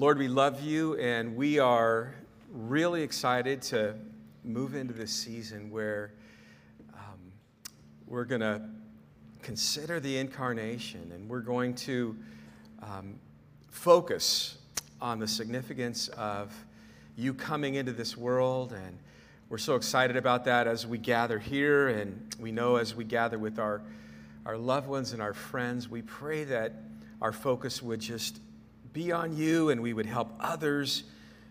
Lord, we love you, and we are really excited to move into this season where um, we're going to consider the incarnation and we're going to um, focus on the significance of you coming into this world. And we're so excited about that as we gather here, and we know as we gather with our, our loved ones and our friends, we pray that our focus would just be on you and we would help others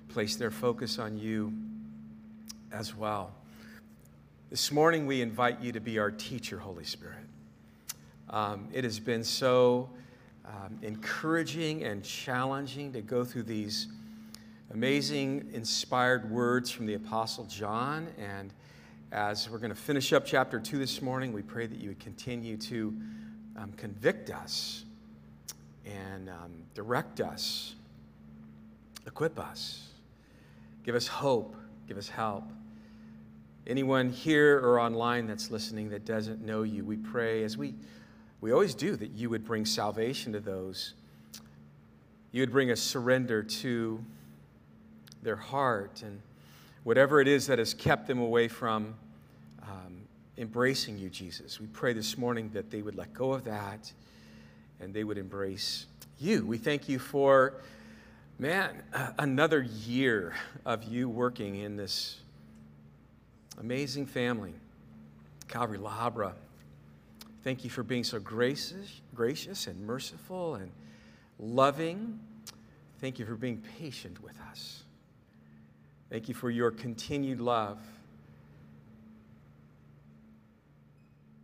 place their focus on you as well. This morning, we invite you to be our teacher, Holy Spirit. Um, it has been so um, encouraging and challenging to go through these amazing, inspired words from the Apostle John. And as we're going to finish up chapter 2 this morning, we pray that you would continue to um, convict us and um, direct us, equip us, give us hope, give us help. Anyone here or online that's listening that doesn't know you, we pray as we, we always do that you would bring salvation to those. You would bring a surrender to their heart and whatever it is that has kept them away from um, embracing you, Jesus. We pray this morning that they would let go of that and they would embrace you. We thank you for, man, another year of you working in this amazing family, Calvary La Habra. Thank you for being so gracious, gracious and merciful and loving. Thank you for being patient with us. Thank you for your continued love.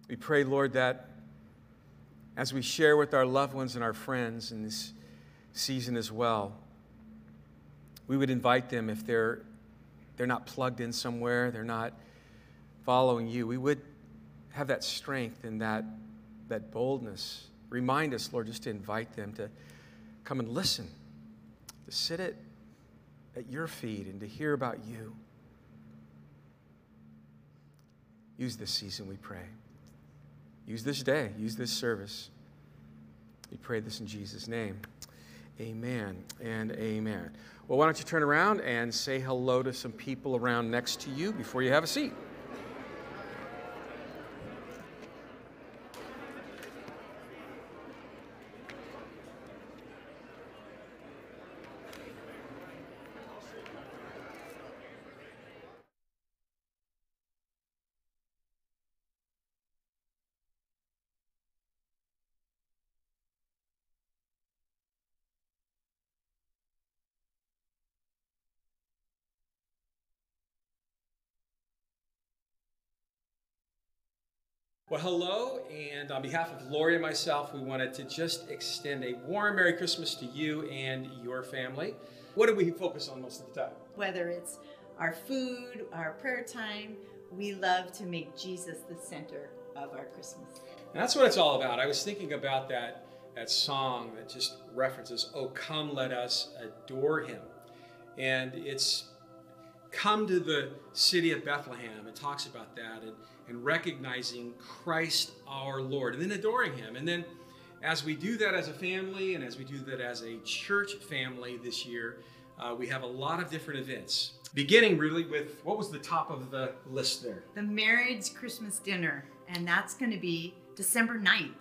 We pray, Lord, that as we share with our loved ones and our friends in this season as well, we would invite them if they're, they're not plugged in somewhere, they're not following you, we would have that strength and that, that boldness. Remind us, Lord, just to invite them to come and listen, to sit at, at your feet and to hear about you. Use this season, we pray. Use this day, use this service. We pray this in Jesus' name. Amen and amen. Well, why don't you turn around and say hello to some people around next to you before you have a seat? Hello, and on behalf of Lori and myself, we wanted to just extend a warm Merry Christmas to you and your family. What do we focus on most of the time? Whether it's our food, our prayer time, we love to make Jesus the center of our Christmas. And that's what it's all about. I was thinking about that, that song that just references, Oh, come, let us adore him. And it's come to the city of Bethlehem. It talks about that. And and recognizing Christ our Lord and then adoring Him. And then as we do that as a family and as we do that as a church family this year, uh, we have a lot of different events. Beginning really with what was the top of the list there? The marriage Christmas dinner, and that's going to be December 9th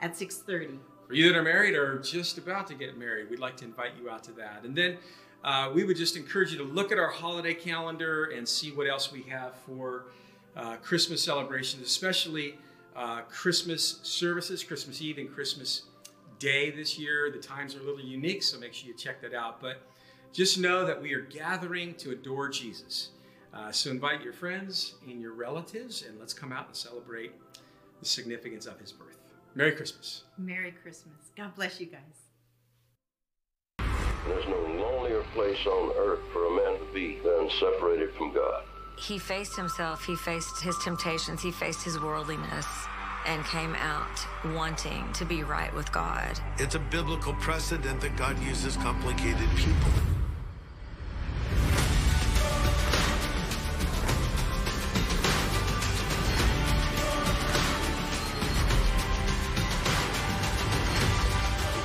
at 6:30. For you that are married or just about to get married, we'd like to invite you out to that. And then uh, we would just encourage you to look at our holiday calendar and see what else we have for uh, Christmas celebrations, especially uh, Christmas services, Christmas Eve and Christmas Day this year. The times are a little unique, so make sure you check that out. But just know that we are gathering to adore Jesus. Uh, so invite your friends and your relatives, and let's come out and celebrate the significance of his birth. Merry Christmas. Merry Christmas. God bless you guys. There's no lonelier place on earth for a man to be than separated from God. He faced himself, he faced his temptations, he faced his worldliness, and came out wanting to be right with God. It's a biblical precedent that God uses complicated people.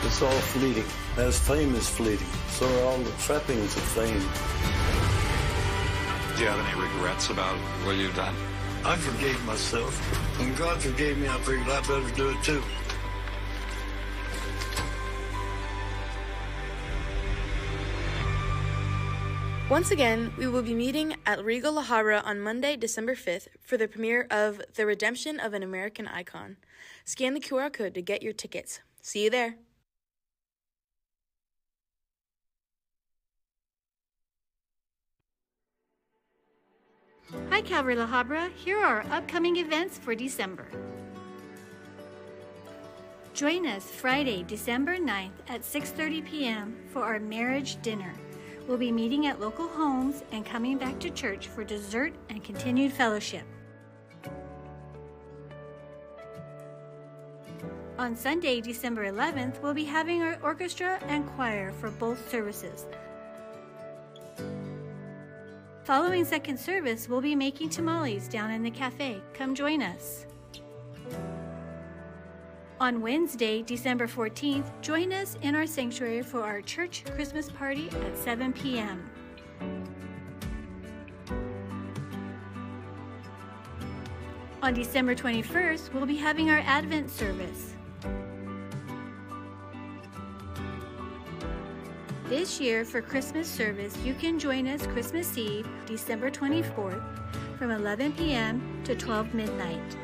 It's all fleeting. As fame is fleeting, so are all the trappings of fame. Do you have any regrets about what you've done? I forgave myself. When God forgave me, I figured I better do it too. Once again, we will be meeting at Regal La Habra on Monday, December 5th for the premiere of The Redemption of an American Icon. Scan the QR code to get your tickets. See you there. Hi, Calvary La Habra. Here are our upcoming events for December. Join us Friday, December 9th at 6:30 p.m. for our marriage dinner. We'll be meeting at local homes and coming back to church for dessert and continued fellowship. On Sunday, December 11th, we'll be having our orchestra and choir for both services. Following second service, we'll be making tamales down in the cafe. Come join us. On Wednesday, December 14th, join us in our sanctuary for our church Christmas party at 7 p.m. On December 21st, we'll be having our Advent service. This year, for Christmas service, you can join us Christmas Eve, December 24th, from 11 p.m. to 12 midnight.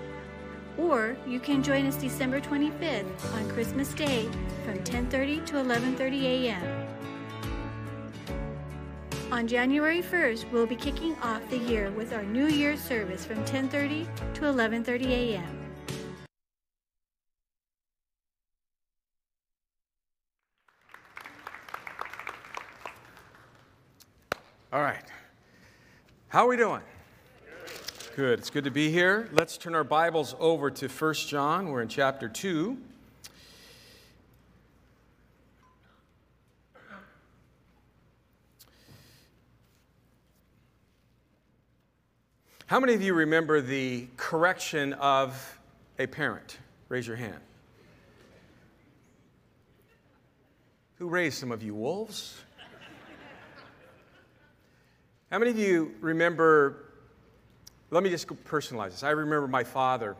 Or you can join us December 25th on Christmas Day from 10:30 to 11:30 a.m. On January 1st, we'll be kicking off the year with our New Year's service from 10:30 to 11:30 a.m. All right. How are we doing? Good. It's good to be here. Let's turn our Bibles over to 1 John. We're in chapter 2. How many of you remember the correction of a parent? Raise your hand. Who raised some of you wolves? How many of you remember? Let me just personalize this. I remember my father,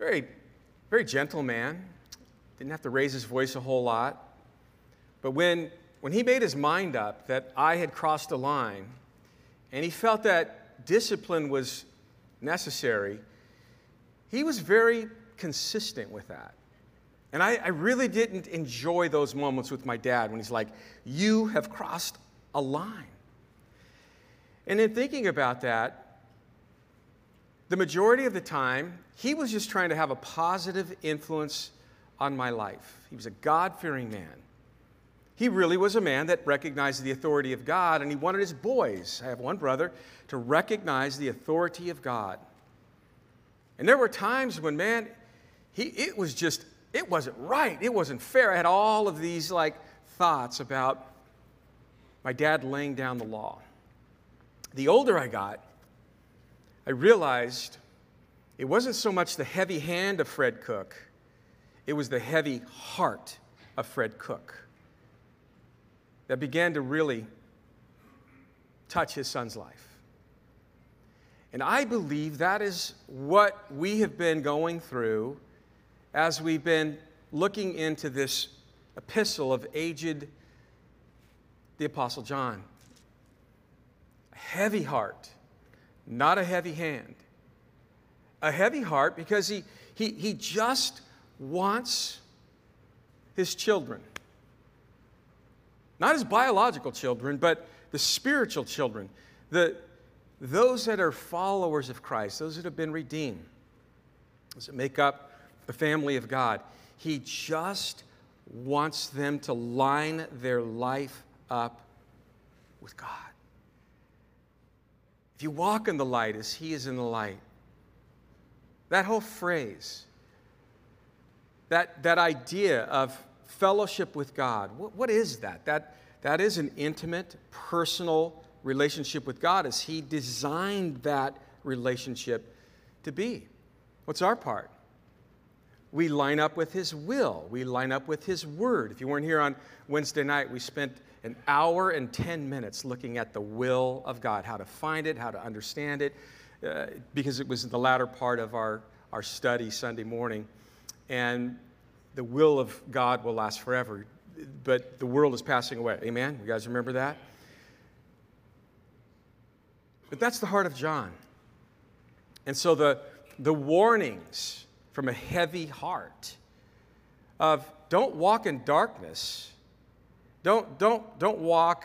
very, very gentle man, didn't have to raise his voice a whole lot. But when, when he made his mind up that I had crossed a line and he felt that discipline was necessary, he was very consistent with that. And I, I really didn't enjoy those moments with my dad when he's like, You have crossed a line. And in thinking about that, the majority of the time, he was just trying to have a positive influence on my life. He was a God fearing man. He really was a man that recognized the authority of God, and he wanted his boys, I have one brother, to recognize the authority of God. And there were times when, man, he, it was just, it wasn't right. It wasn't fair. I had all of these like thoughts about my dad laying down the law. The older I got, I realized it wasn't so much the heavy hand of Fred Cook, it was the heavy heart of Fred Cook that began to really touch his son's life. And I believe that is what we have been going through as we've been looking into this epistle of aged the Apostle John. A heavy heart, not a heavy hand. A heavy heart because he, he, he just wants his children. Not his biological children, but the spiritual children, the, those that are followers of Christ, those that have been redeemed, those that make up the family of God. He just wants them to line their life up with God. If you walk in the light as He is in the light, that whole phrase, that, that idea of fellowship with God, what, what is that? that? That is an intimate, personal relationship with God as He designed that relationship to be. What's our part? we line up with His will, we line up with His word. If you weren't here on Wednesday night, we spent an hour and 10 minutes looking at the will of God, how to find it, how to understand it, uh, because it was the latter part of our, our study Sunday morning. And the will of God will last forever, but the world is passing away. Amen? You guys remember that? But that's the heart of John. And so the, the warnings from a heavy heart of don't walk in darkness, don't, don't, don't walk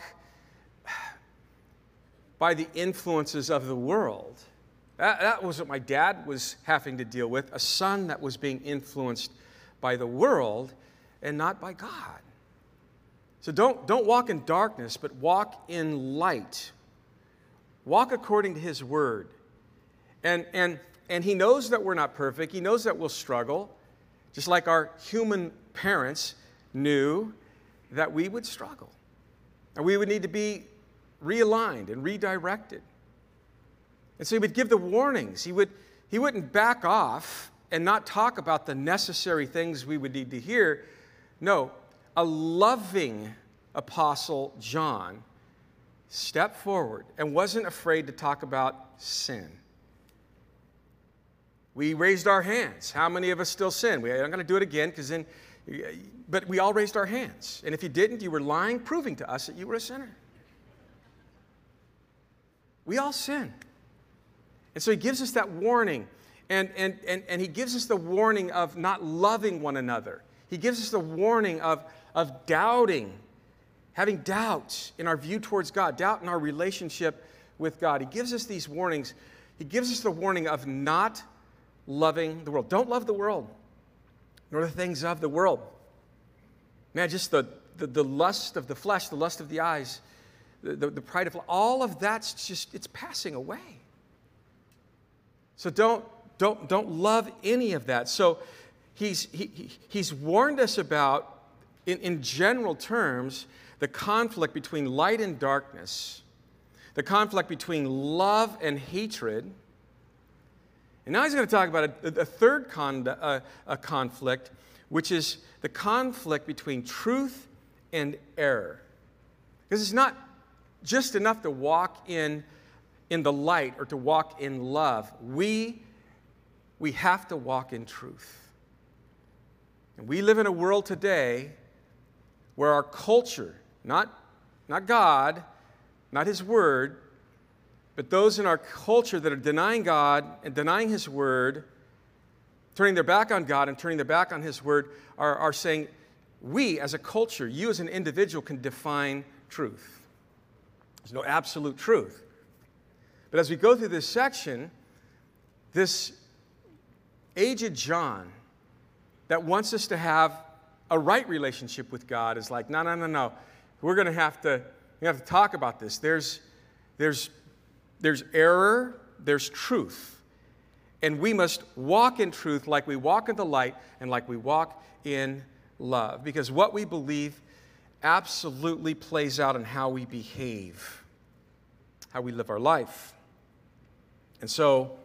by the influences of the world. That, that was what my dad was having to deal with a son that was being influenced by the world and not by God. So don't, don't walk in darkness, but walk in light. Walk according to his word. And, and, and he knows that we're not perfect. He knows that we'll struggle, just like our human parents knew that we would struggle. And we would need to be realigned and redirected. And so he would give the warnings. He, would, he wouldn't back off and not talk about the necessary things we would need to hear. No, a loving apostle John stepped forward and wasn't afraid to talk about sin. We raised our hands. How many of us still sin? We, I'm going to do it again because then but we all raised our hands. And if you didn't, you were lying, proving to us that you were a sinner. We all sin. And so he gives us that warning. And, and, and, and he gives us the warning of not loving one another. He gives us the warning of, of doubting, having doubts in our view towards God, doubt in our relationship with God. He gives us these warnings. He gives us the warning of not loving the world. Don't love the world nor the things of the world. Man, just the, the, the lust of the flesh, the lust of the eyes, the, the, the pride of all of that's just, it's passing away. So don't, don't, don't love any of that. So he's, he, he's warned us about, in, in general terms, the conflict between light and darkness, the conflict between love and hatred, and now he's going to talk about a, a third con, a conflict, which is the conflict between truth and error. Because it's not just enough to walk in, in the light or to walk in love. We, we have to walk in truth. And we live in a world today where our culture, not, not God, not His Word, but those in our culture that are denying God and denying His word, turning their back on God and turning their back on His word, are, are saying, we as a culture, you as an individual, can define truth. There's no absolute truth. But as we go through this section, this aged John that wants us to have a right relationship with God is like, no, no, no, no. We're going to have to, we have to talk about this. There's, there's there's error, there's truth. And we must walk in truth like we walk in the light and like we walk in love. Because what we believe absolutely plays out in how we behave, how we live our life. And so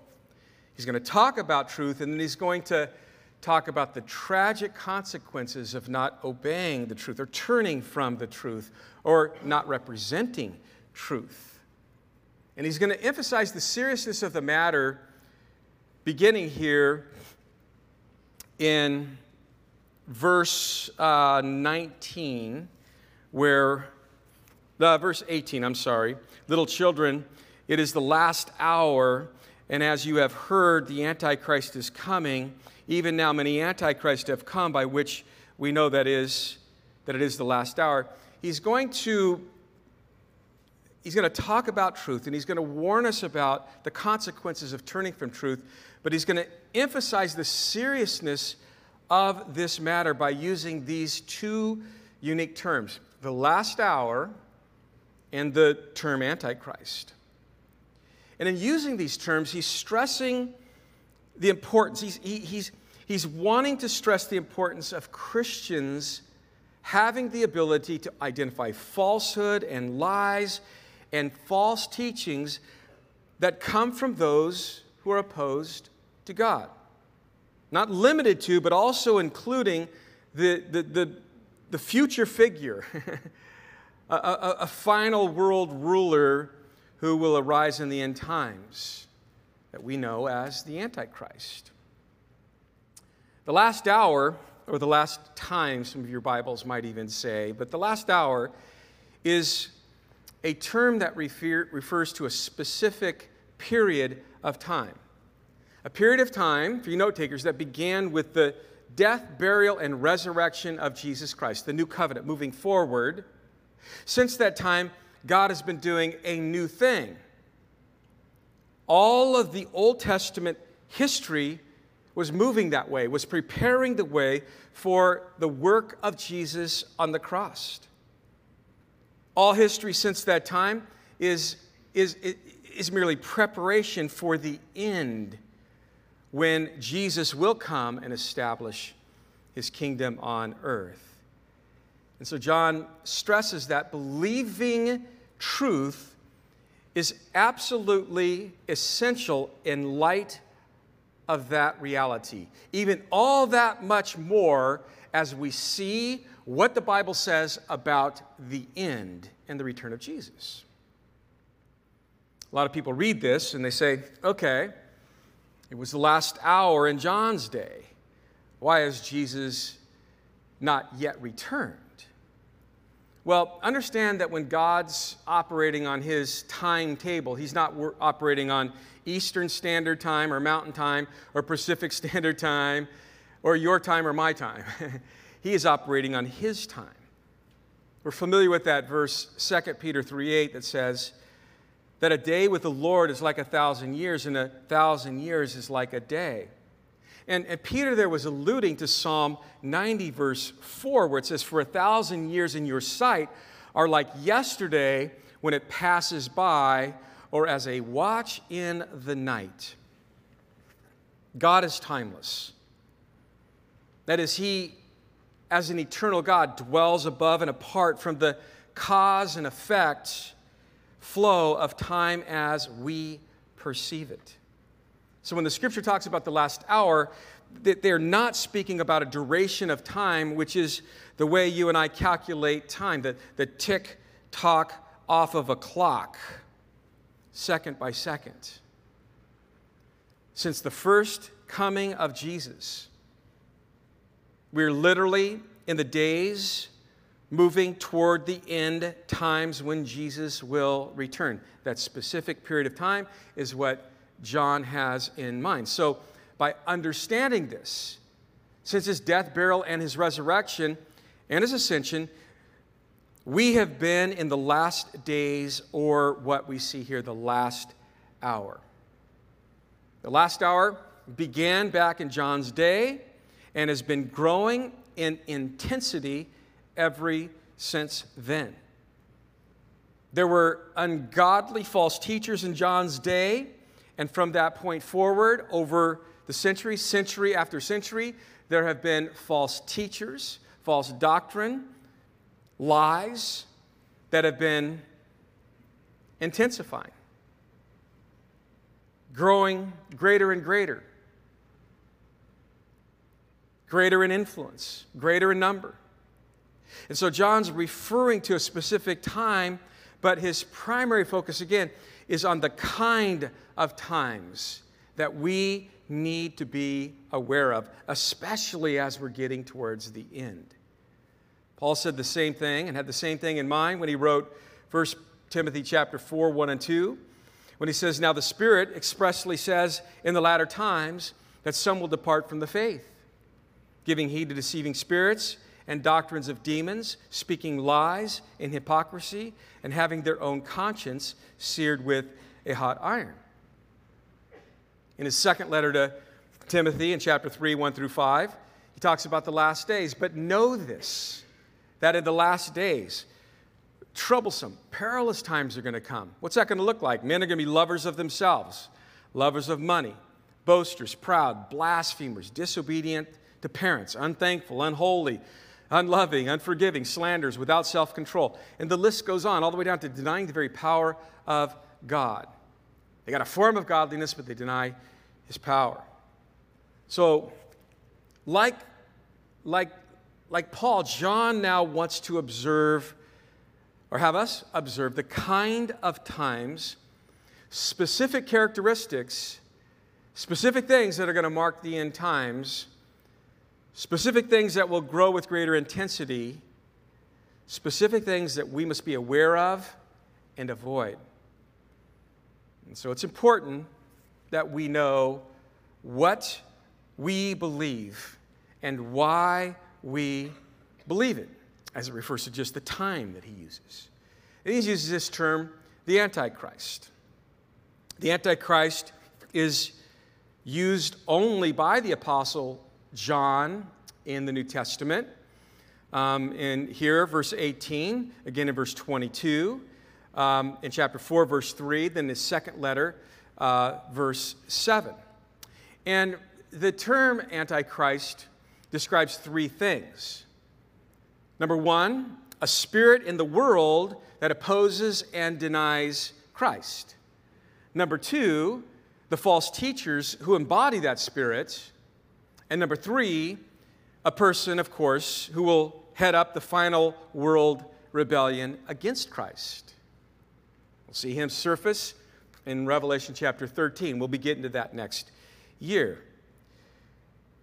he's going to talk about truth and then he's going to talk about the tragic consequences of not obeying the truth or turning from the truth or not representing truth. And he's going to emphasize the seriousness of the matter beginning here in verse uh, 19, where, uh, verse 18, I'm sorry. Little children, it is the last hour, and as you have heard, the Antichrist is coming. Even now, many Antichrists have come, by which we know that is that it is the last hour. He's going to he's going to talk about truth and he's going to warn us about the consequences of turning from truth, but he's going to emphasize the seriousness of this matter by using these two unique terms the last hour and the term Antichrist. And in using these terms, he's stressing the importance, he's, he, he's, he's wanting to stress the importance of Christians having the ability to identify falsehood and lies and false teachings that come from those who are opposed to God. not limited to, but also including the, the, the, the future figure, a, a, a final world ruler who will arise in the end times that we know as the Antichrist. The last hour, or the last time, some of your Bibles might even say, but the last hour is a term that refer, refers to a specific period of time. A period of time, for you note takers, that began with the death, burial, and resurrection of Jesus Christ, the new covenant, moving forward. Since that time, God has been doing a new thing. All of the Old Testament history was moving that way, was preparing the way for the work of Jesus on the cross. All history since that time is, is, is merely preparation for the end when Jesus will come and establish his kingdom on earth. And so John stresses that believing truth is absolutely essential in light of that reality. Even all that much more as we see what the Bible says about the end and the return of Jesus. A lot of people read this and they say, okay, it was the last hour in John's day. Why has Jesus not yet returned? Well, understand that when God's operating on his timetable, he's not operating on Eastern Standard Time or Mountain Time or Pacific Standard Time or your time or my time. he is operating on his time. We're familiar with that verse, 2 Peter 3 8, that says that a day with the Lord is like a thousand years, and a thousand years is like a day. And, and, Peter there was alluding to Psalm 90, verse 4, where it says, For a thousand years in your sight are like yesterday when it passes by, or as a watch in the night. God is timeless. That is, He, as an eternal God, dwells above and apart from the cause and effect flow of time as we perceive it. So when the scripture talks about the last hour, they're not speaking about a duration of time, which is the way you and I calculate time, the, the tick tock off of a clock, second by second. Since the first coming of Jesus, we're literally in the days moving toward the end times when Jesus will return. That specific period of time is what John has in mind. So, by understanding this, since his death, burial, and his resurrection and his ascension, we have been in the last days, or what we see here, the last hour. The last hour began back in John's day and has been growing in intensity every since then. There were ungodly false teachers in John's day and from that point forward, over the century, century after century, there have been false teachers, false doctrine, lies that have been intensifying, growing greater and greater, greater in influence, greater in number. And so John's referring to a specific time, but his primary focus, again, is on the kind of times that we need to be aware of, especially as we're getting towards the end. Paul said the same thing and had the same thing in mind when he wrote 1 Timothy chapter 4, 1 and 2, when he says, Now the Spirit expressly says in the latter times that some will depart from the faith, giving heed to deceiving spirits and doctrines of demons, speaking lies in hypocrisy, and having their own conscience seared with a hot iron. In his second letter to Timothy, in chapter 3, 1 through 5, he talks about the last days. But know this, that in the last days, troublesome, perilous times are going to come. What's that going to look like? Men are going to be lovers of themselves, lovers of money, boasters, proud, blasphemers, disobedient to parents, unthankful, unholy, unloving, unforgiving, slanders, without self control. And the list goes on, all the way down to denying the very power of God. They got a form of godliness, but they deny his power. So, like, like, like Paul, John now wants to observe or have us observe the kind of times, specific characteristics, specific things that are going to mark the end times, specific things that will grow with greater intensity, specific things that we must be aware of and avoid. And so it's important that we know what we believe and why we believe it, as it refers to just the time that he uses. And he uses this term, the Antichrist. The Antichrist is used only by the Apostle John in the New Testament. Um, in here, verse 18, again in verse 22, um, in chapter 4, verse 3, then his second letter, uh, verse 7. And the term Antichrist describes three things. Number one, a spirit in the world that opposes and denies Christ. Number two, the false teachers who embody that spirit. And number three, a person, of course, who will head up the final world rebellion against Christ. We'll see him surface in Revelation chapter 13. We'll be getting to that next year.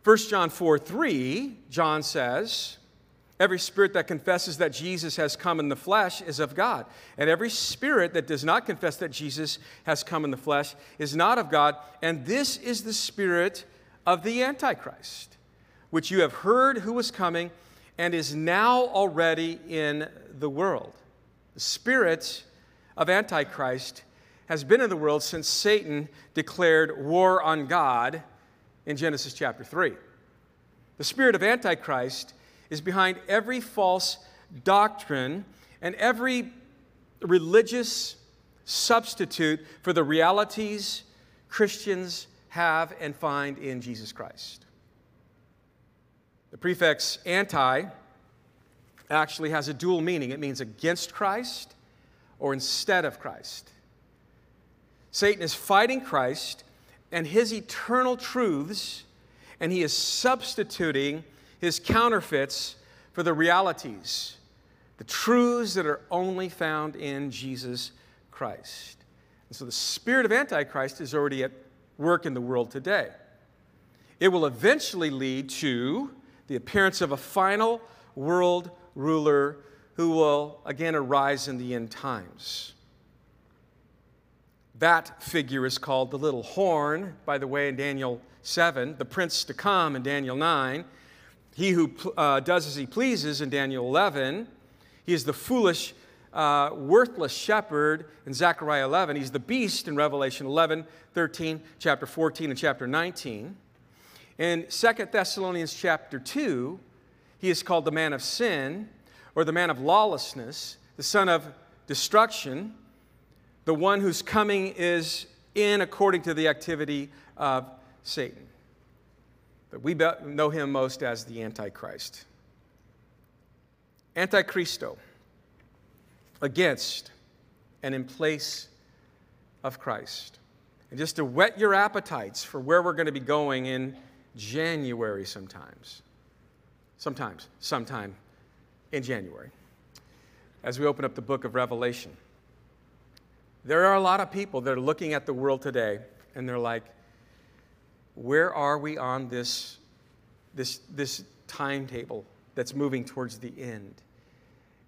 1 John 4 3, John says, Every spirit that confesses that Jesus has come in the flesh is of God. And every spirit that does not confess that Jesus has come in the flesh is not of God. And this is the spirit of the Antichrist, which you have heard who was coming and is now already in the world. The spirit of Antichrist has been in the world since Satan declared war on God in Genesis chapter 3. The spirit of Antichrist is behind every false doctrine and every religious substitute for the realities Christians have and find in Jesus Christ. The prefix anti actually has a dual meaning it means against Christ or instead of Christ. Satan is fighting Christ and his eternal truths, and he is substituting his counterfeits for the realities, the truths that are only found in Jesus Christ. And so the spirit of Antichrist is already at work in the world today. It will eventually lead to the appearance of a final world ruler who will again arise in the end times. That figure is called the little horn, by the way, in Daniel 7, the prince to come in Daniel 9, he who uh, does as he pleases in Daniel 11, he is the foolish, uh, worthless shepherd in Zechariah 11, he's the beast in Revelation 11, 13, chapter 14, and chapter 19. In 2 Thessalonians chapter 2, he is called the man of sin, or the man of lawlessness, the son of destruction the one whose coming is in according to the activity of Satan. But we know him most as the Antichrist. Antichristo, against and in place of Christ. And just to whet your appetites for where we're going to be going in January sometimes. Sometimes, sometime in January, as we open up the book of Revelation. There are a lot of people that are looking at the world today and they're like, where are we on this, this, this timetable that's moving towards the end?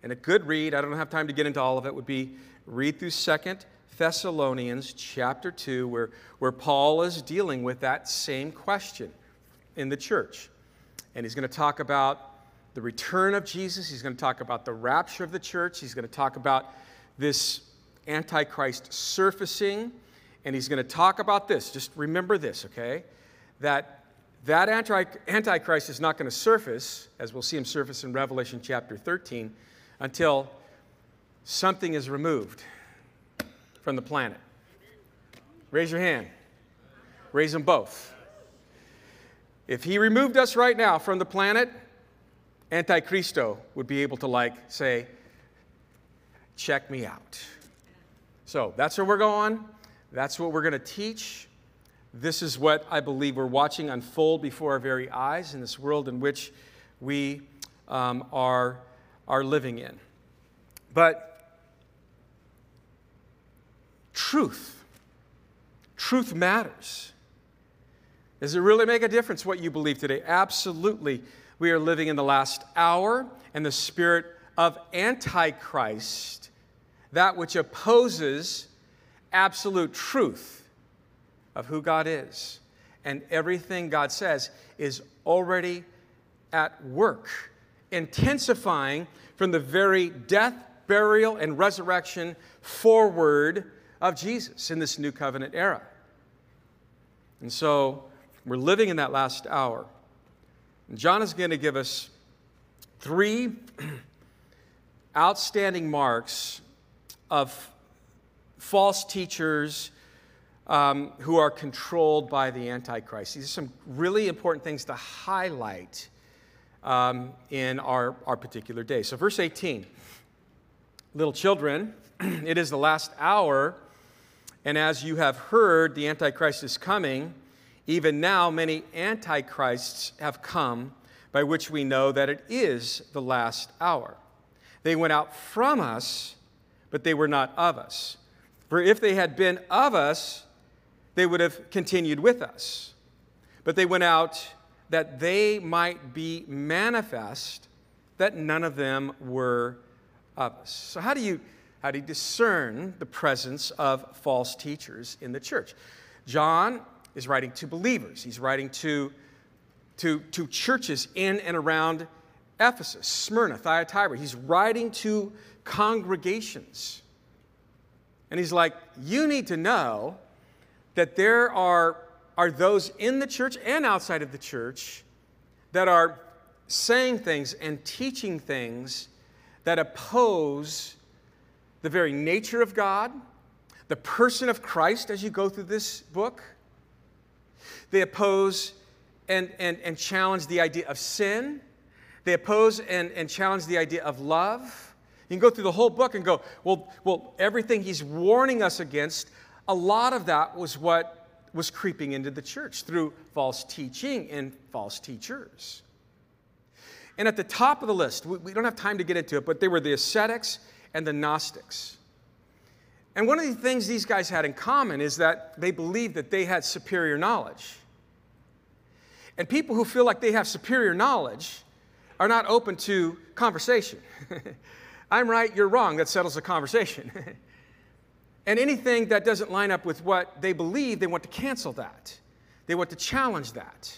And a good read, I don't have time to get into all of it, would be read through Second Thessalonians chapter 2, where, where Paul is dealing with that same question in the church. And he's going to talk about the return of Jesus, he's going to talk about the rapture of the church, he's going to talk about this Antichrist surfacing, and he's going to talk about this. Just remember this, okay? That that Antichrist is not going to surface, as we'll see him surface in Revelation chapter 13, until something is removed from the planet. Raise your hand. Raise them both. If he removed us right now from the planet, Antichristo would be able to, like, say, check me out. So that's where we're going. That's what we're going to teach. this is what I believe we're watching unfold before our very eyes in this world in which we um, are, are living in. But truth, truth matters. Does it really make a difference what you believe today? Absolutely. We are living in the last hour, and the spirit of Antichrist, that which opposes absolute truth of who God is. And everything God says is already at work, intensifying from the very death, burial, and resurrection forward of Jesus in this new covenant era. And so we're living in that last hour. And John is going to give us three outstanding marks of false teachers um, who are controlled by the Antichrist. These are some really important things to highlight um, in our, our particular day. So, verse 18 Little children, it is the last hour, and as you have heard, the Antichrist is coming. Even now, many antichrists have come, by which we know that it is the last hour. They went out from us, but they were not of us. For if they had been of us, they would have continued with us. But they went out that they might be manifest that none of them were of us. So, how do you, how do you discern the presence of false teachers in the church? John is writing to believers. He's writing to, to, to churches in and around Ephesus, Smyrna, Thyatira. He's writing to congregations. And he's like, You need to know that there are, are those in the church and outside of the church that are saying things and teaching things that oppose the very nature of God, the person of Christ as you go through this book they oppose and, and, and challenge the idea of sin. They oppose and, and challenge the idea of love. You can go through the whole book and go, well, well, everything he's warning us against, a lot of that was what was creeping into the church through false teaching and false teachers. And at the top of the list, we, we don't have time to get into it, but they were the ascetics and the Gnostics. And one of the things these guys had in common is that they believed that they had superior knowledge. And people who feel like they have superior knowledge are not open to conversation. I'm right, you're wrong, that settles the conversation. and anything that doesn't line up with what they believe, they want to cancel that. They want to challenge that.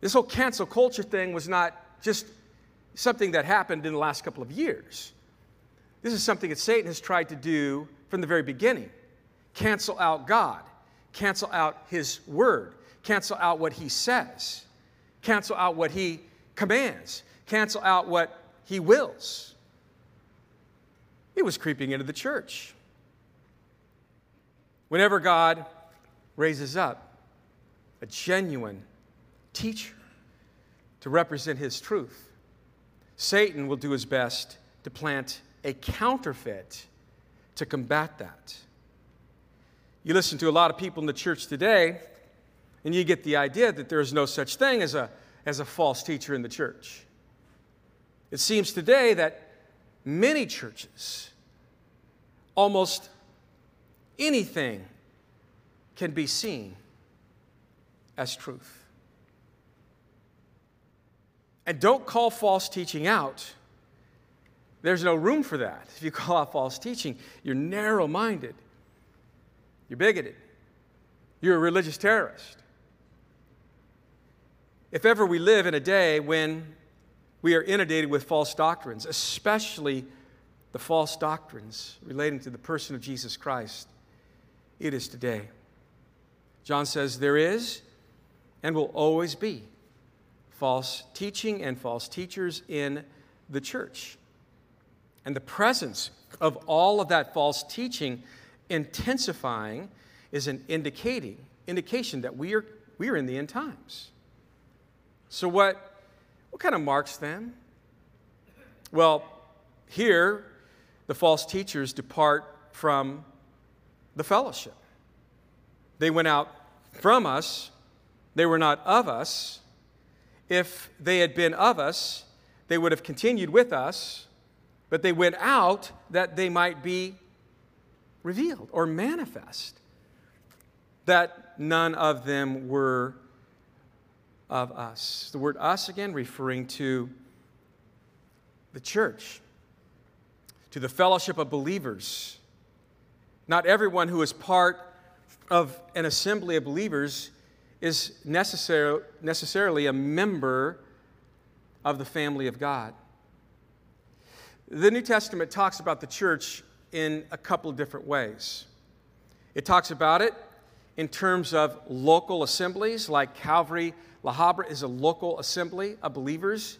This whole cancel culture thing was not just something that happened in the last couple of years. This is something that Satan has tried to do from the very beginning cancel out God, cancel out His Word, cancel out what He says, cancel out what He commands, cancel out what He wills. It was creeping into the church. Whenever God raises up a genuine teacher to represent His truth, Satan will do his best to plant a counterfeit to combat that. You listen to a lot of people in the church today, and you get the idea that there is no such thing as a, as a false teacher in the church. It seems today that many churches, almost anything can be seen as truth. And don't call false teaching out there's no room for that. If you call out false teaching, you're narrow minded, you're bigoted, you're a religious terrorist. If ever we live in a day when we are inundated with false doctrines, especially the false doctrines relating to the person of Jesus Christ, it is today. John says there is and will always be false teaching and false teachers in the church. And the presence of all of that false teaching intensifying is an indicating indication that we are, we are in the end times. So what, what kind of marks then? Well, here the false teachers depart from the fellowship. They went out from us, they were not of us. If they had been of us, they would have continued with us, but they went out that they might be revealed or manifest. That none of them were of us. The word us again referring to the church, to the fellowship of believers. Not everyone who is part of an assembly of believers is necessar- necessarily a member of the family of God. The New Testament talks about the church in a couple of different ways. It talks about it in terms of local assemblies, like Calvary La Habra is a local assembly of believers.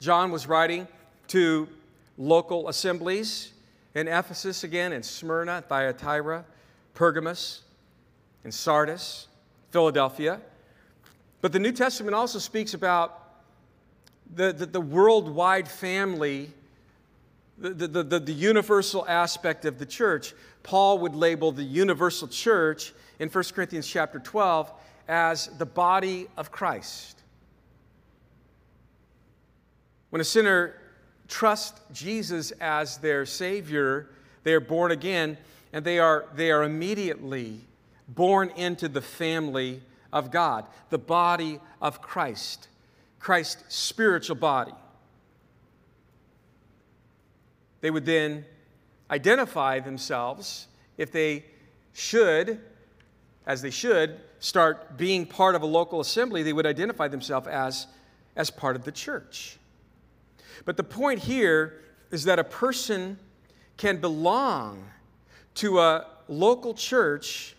John was writing to local assemblies in Ephesus again, in Smyrna, Thyatira, Pergamos, in Sardis, Philadelphia. But the New Testament also speaks about the, the, the worldwide family, the, the, the, the universal aspect of the church. Paul would label the universal church in 1 Corinthians chapter 12 as the body of Christ. When a sinner trusts Jesus as their Savior, they are born again and they are, they are immediately born into the family of God, the body of Christ, Christ's spiritual body. They would then identify themselves if they should, as they should, start being part of a local assembly, they would identify themselves as, as part of the church. But the point here is that a person can belong to a local church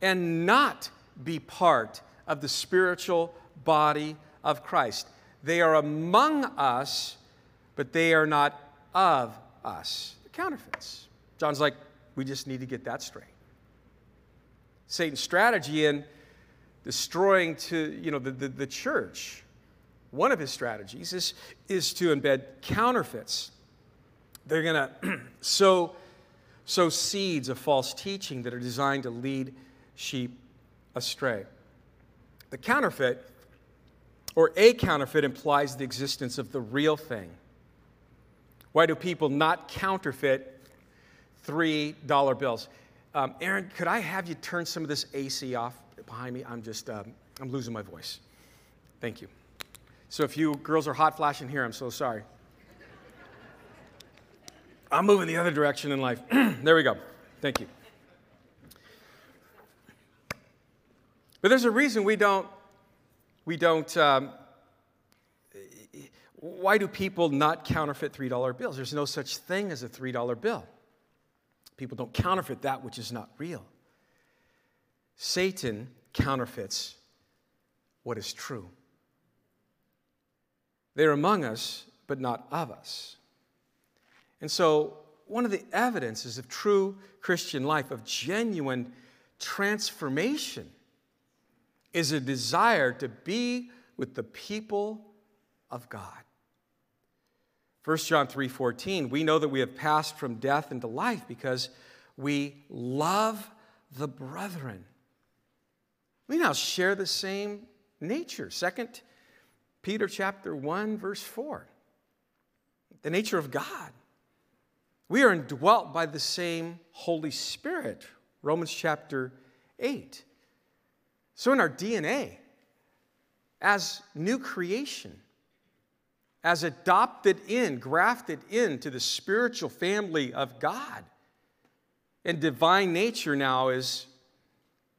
and not be part of the spiritual body of Christ. They are among us, but they are not of us. The counterfeits. John's like, we just need to get that straight. Satan's strategy in destroying to, you know, the, the, the church, one of his strategies is, is to embed counterfeits. They're going to sow, sow seeds of false teaching that are designed to lead sheep astray. The counterfeit, or a counterfeit, implies the existence of the real thing. Why do people not counterfeit $3 bills? Um, Aaron, could I have you turn some of this AC off behind me? I'm just, um, I'm losing my voice. Thank you. So if you girls are hot flashing here, I'm so sorry. I'm moving the other direction in life. there we go. Thank you. But there's a reason we don't, we don't, um, why do people not counterfeit $3 bills? There's no such thing as a $3 bill. People don't counterfeit that which is not real. Satan counterfeits what is true. They're among us, but not of us. And so, one of the evidences of true Christian life, of genuine transformation, is a desire to be with the people of God. 1 John 3:14 we know that we have passed from death into life because we love the brethren. We now share the same nature. 2 Peter chapter 1 verse 4. The nature of God. We are indwelt by the same Holy Spirit. Romans chapter 8. So in our DNA as new creation as adopted in, grafted into the spiritual family of God. And divine nature now is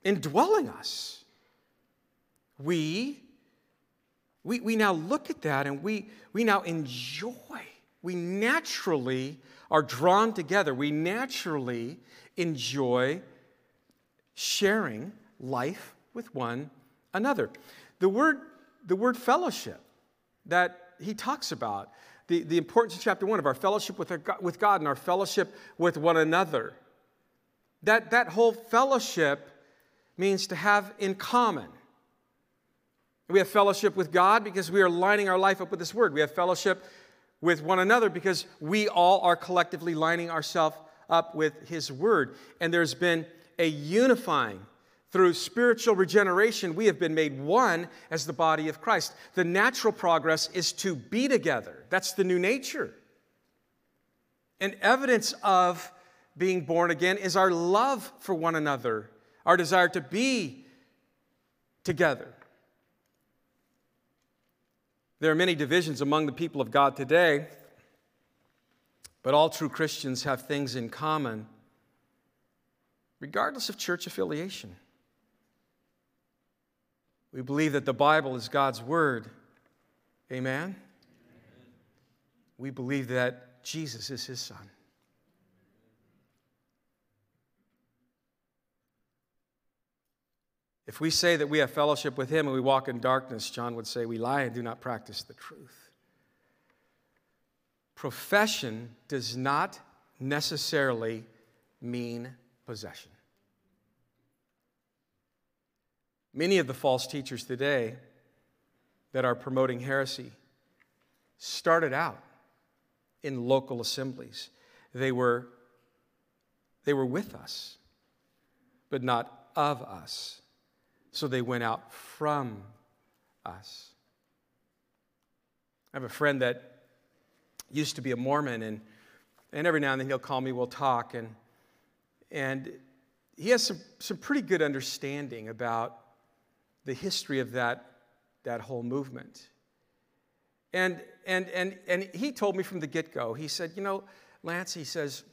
indwelling us. We, we, we now look at that and we, we now enjoy. We naturally are drawn together. We naturally enjoy sharing life with one another. The word, the word fellowship that he talks about the, the importance in chapter one of our fellowship with, our, with God and our fellowship with one another. That, that whole fellowship means to have in common. We have fellowship with God because we are lining our life up with this word. We have fellowship with one another because we all are collectively lining ourselves up with his word. And there's been a unifying Through spiritual regeneration, we have been made one as the body of Christ. The natural progress is to be together. That's the new nature. And evidence of being born again is our love for one another, our desire to be together. There are many divisions among the people of God today, but all true Christians have things in common, regardless of church affiliation. We believe that the Bible is God's Word. Amen? We believe that Jesus is His Son. If we say that we have fellowship with Him and we walk in darkness, John would say we lie and do not practice the truth. Profession does not necessarily mean possession. Many of the false teachers today that are promoting heresy started out in local assemblies. They were, they were with us, but not of us. So they went out from us. I have a friend that used to be a Mormon, and, and every now and then he'll call me, we'll talk, and, and he has some, some pretty good understanding about the history of that, that whole movement. And, and, and, and he told me from the get go, he said, You know, Lance, he says,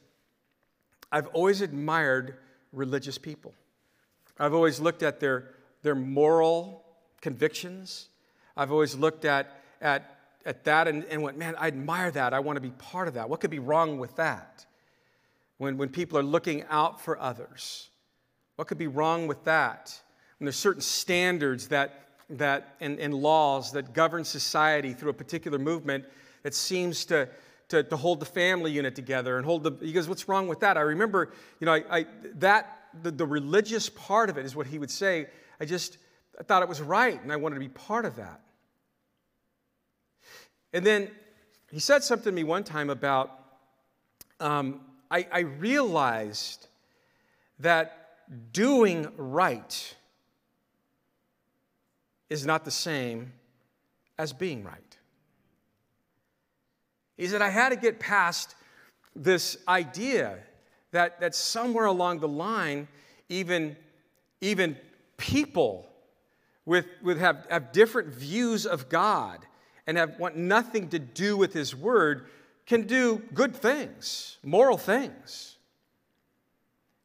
I've always admired religious people. I've always looked at their, their moral convictions. I've always looked at, at, at that and, and went, Man, I admire that. I want to be part of that. What could be wrong with that? When, when people are looking out for others, what could be wrong with that? And there's certain standards that, that and, and laws that govern society through a particular movement that seems to, to, to, hold the family unit together and hold the, he goes, what's wrong with that? I remember, you know, I, I that, the, the religious part of it is what he would say. I just, I thought it was right and I wanted to be part of that. And then he said something to me one time about, um, I, I realized that doing right is not the same as being right. He said, I had to get past this idea that, that somewhere along the line, even, even people with, with have, have different views of God and have want nothing to do with His Word can do good things, moral things.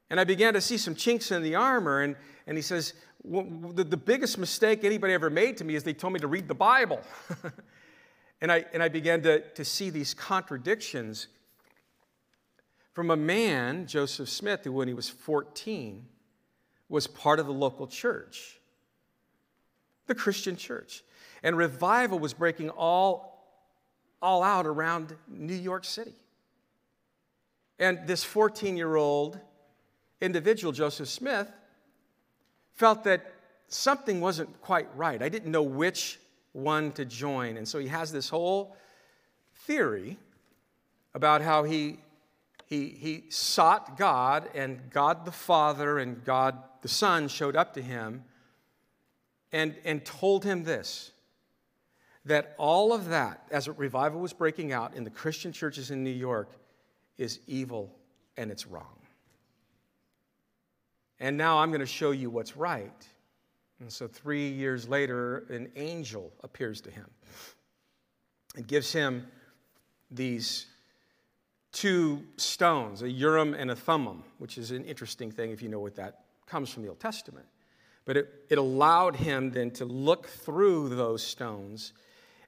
And I began to see some chinks in the armor, and, and he says, the, the biggest mistake anybody ever made to me is they told me to read the Bible. and, I, and I began to, to see these contradictions from a man, Joseph Smith, who when he was 14 was part of the local church, the Christian church. And revival was breaking all, all out around New York City. And this 14 year old individual, Joseph Smith, felt that something wasn't quite right. I didn't know which one to join. And so he has this whole theory about how he, he, he sought God, and God the Father and God the Son showed up to him and, and told him this that all of that, as a revival was breaking out in the Christian churches in New York, is evil and it's wrong. And now I'm going to show you what's right. And so, three years later, an angel appears to him and gives him these two stones, a Urim and a Thummim, which is an interesting thing if you know what that comes from the Old Testament. But it, it allowed him then to look through those stones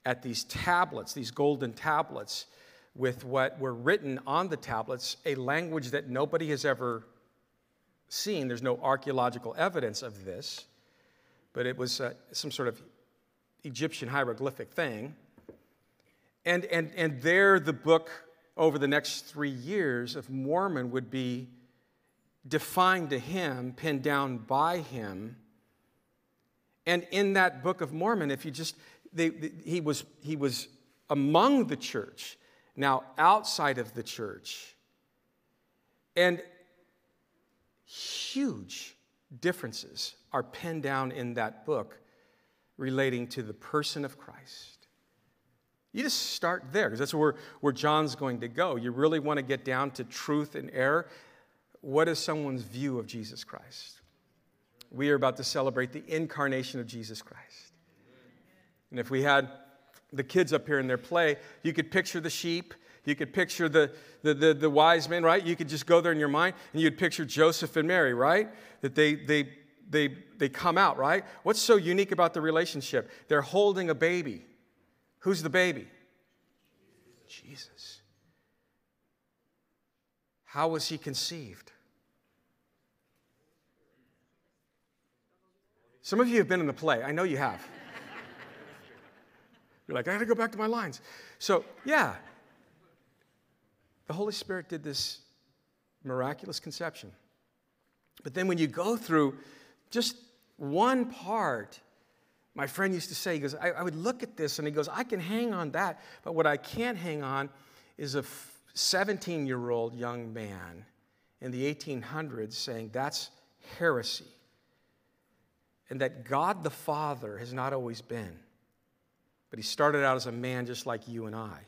at these tablets, these golden tablets, with what were written on the tablets, a language that nobody has ever seen. There's no archaeological evidence of this, but it was uh, some sort of Egyptian hieroglyphic thing. And, and, and there, the book over the next three years of Mormon would be defined to him, pinned down by him. And in that book of Mormon, if you just, they, they, he, was, he was among the church, now outside of the church. And huge differences are penned down in that book relating to the person of Christ. You just start there because that's where, where John's going to go. You really want to get down to truth and error. What is someone's view of Jesus Christ? We are about to celebrate the incarnation of Jesus Christ. And if we had the kids up here in their play, you could picture the sheep, you could picture the, the, the, the, wise men, right? You could just go there in your mind and you'd picture Joseph and Mary, right? That they, they, they, they come out, right? What's so unique about the relationship? They're holding a baby. Who's the baby? Jesus. How was he conceived? Some of you have been in the play. I know you have. You're like, I gotta go back to my lines. So, yeah, the Holy Spirit did this miraculous conception. But then when you go through just one part, my friend used to say, he goes, I, I would look at this and he goes, I can hang on that, but what I can't hang on is a 17 year old young man in the 1800s saying that's heresy. And that God the Father has not always been, but he started out as a man just like you and I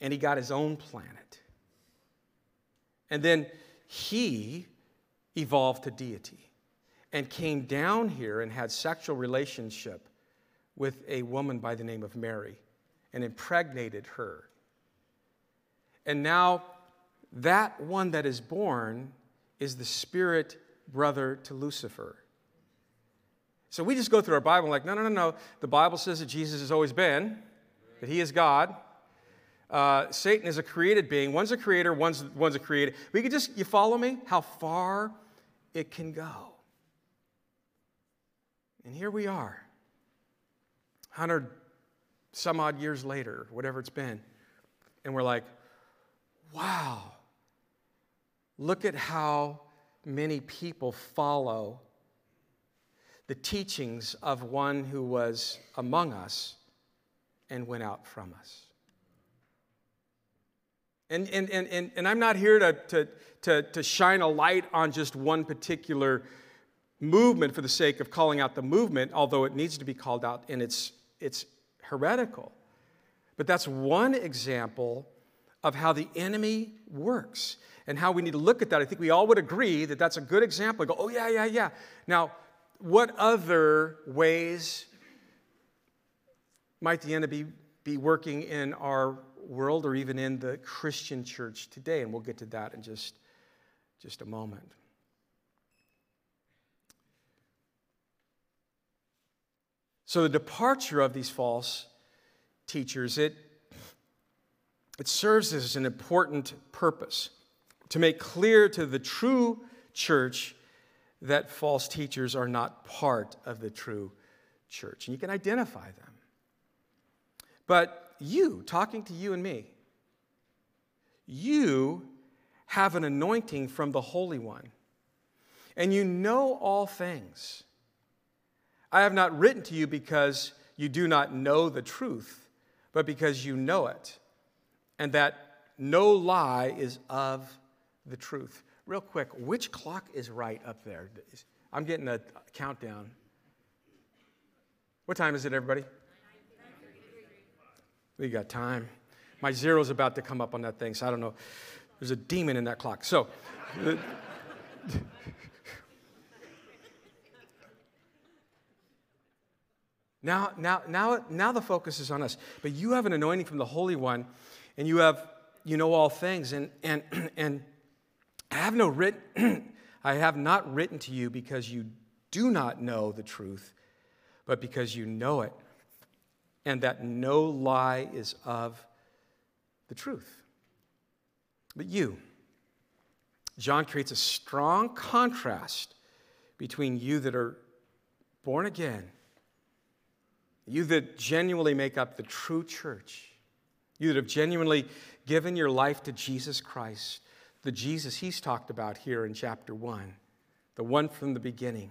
and he got his own planet. And then he evolved to deity and came down here and had sexual relationship with a woman by the name of Mary and impregnated her. And now that one that is born is the spirit brother to Lucifer. So we just go through our Bible like, no, no, no, no. The Bible says that Jesus has always been, that he is God, uh, Satan is a created being. One's a creator, one's, one's a created. We could just, you follow me? How far it can go. And here we are, 100 some odd years later, whatever it's been. And we're like, wow, look at how many people follow the teachings of one who was among us and went out from us. And, and, and, and, and I'm not here to, to, to, to shine a light on just one particular movement for the sake of calling out the movement, although it needs to be called out and it's, it's heretical. But that's one example of how the enemy works and how we need to look at that. I think we all would agree that that's a good example. I go, oh, yeah, yeah, yeah. Now, what other ways might the enemy be working in our world or even in the Christian church today. And we'll get to that in just, just a moment. So the departure of these false teachers, it, it serves as an important purpose to make clear to the true church that false teachers are not part of the true church. And you can identify them. But you, talking to you and me, you have an anointing from the Holy One, and you know all things. I have not written to you because you do not know the truth, but because you know it, and that no lie is of the truth. Real quick, which clock is right up there? I'm getting a countdown. What time is it, everybody? We got time. My zero's about to come up on that thing, so I don't know. There's a demon in that clock. So, now, now, now, now the focus is on us. But you have an anointing from the Holy One, and you have, you know all things. And and and I have no written, I have not written to you because you do not know the truth, but because you know it and that no lie is of the truth. But you, John creates a strong contrast between you that are born again, you that genuinely make up the true church, you that have genuinely given your life to Jesus Christ, the Jesus he's talked about here in chapter 1, the one from the beginning,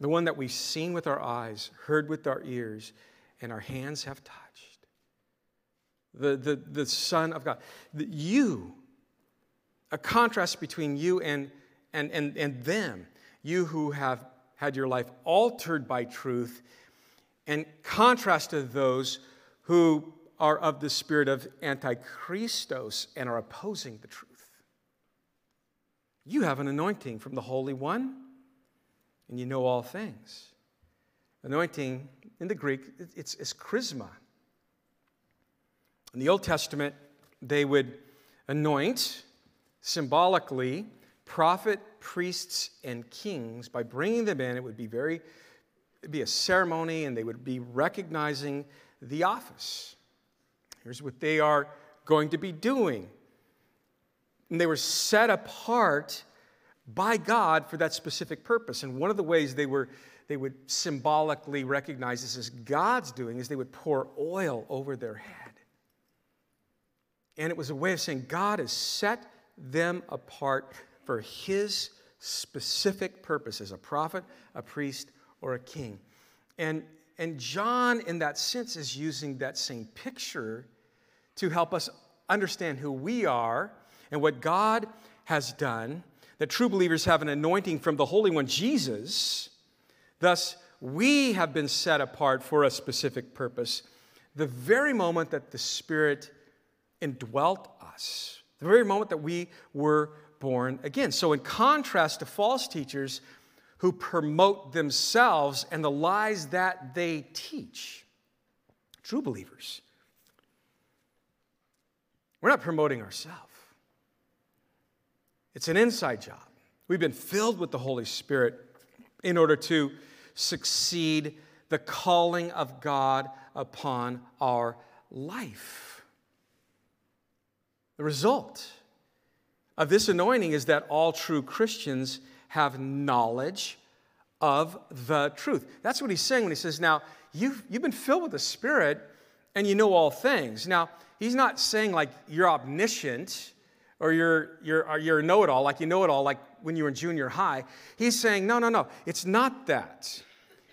the one that we've seen with our eyes, heard with our ears, and our hands have touched. The, the, the Son of God. The, you, a contrast between you and, and, and, and them. you who have had your life altered by truth, in contrast to those who are of the spirit of Antichristos and are opposing the truth. You have an anointing from the Holy One, and you know all things. Anointing in the Greek, it's, it's charisma. In the Old Testament, they would anoint symbolically prophet, priests, and kings by bringing them in. It would be very, it'd be a ceremony, and they would be recognizing the office. Here's what they are going to be doing. And they were set apart by God for that specific purpose. And one of the ways they were they would symbolically recognize this as God's doing is they would pour oil over their head. And it was a way of saying God has set them apart for his specific purpose as a prophet, a priest, or a king. And, and John, in that sense, is using that same picture to help us understand who we are and what God has done. That true believers have an anointing from the Holy One, Jesus. Thus, we have been set apart for a specific purpose. The very moment that the Spirit indwelt us, the very moment that we were born again. So, in contrast to false teachers who promote themselves and the lies that they teach, true believers, we're not promoting ourselves. It's an inside job. We've been filled with the Holy Spirit in order to succeed the calling of God upon our life. The result of this anointing is that all true Christians have knowledge of the truth. That's what he's saying when he says, Now, you've, you've been filled with the Spirit and you know all things. Now, he's not saying like you're omniscient or you're, you're, you're know it all, like you know it all, like when you were in junior high. He's saying, No, no, no, it's not that.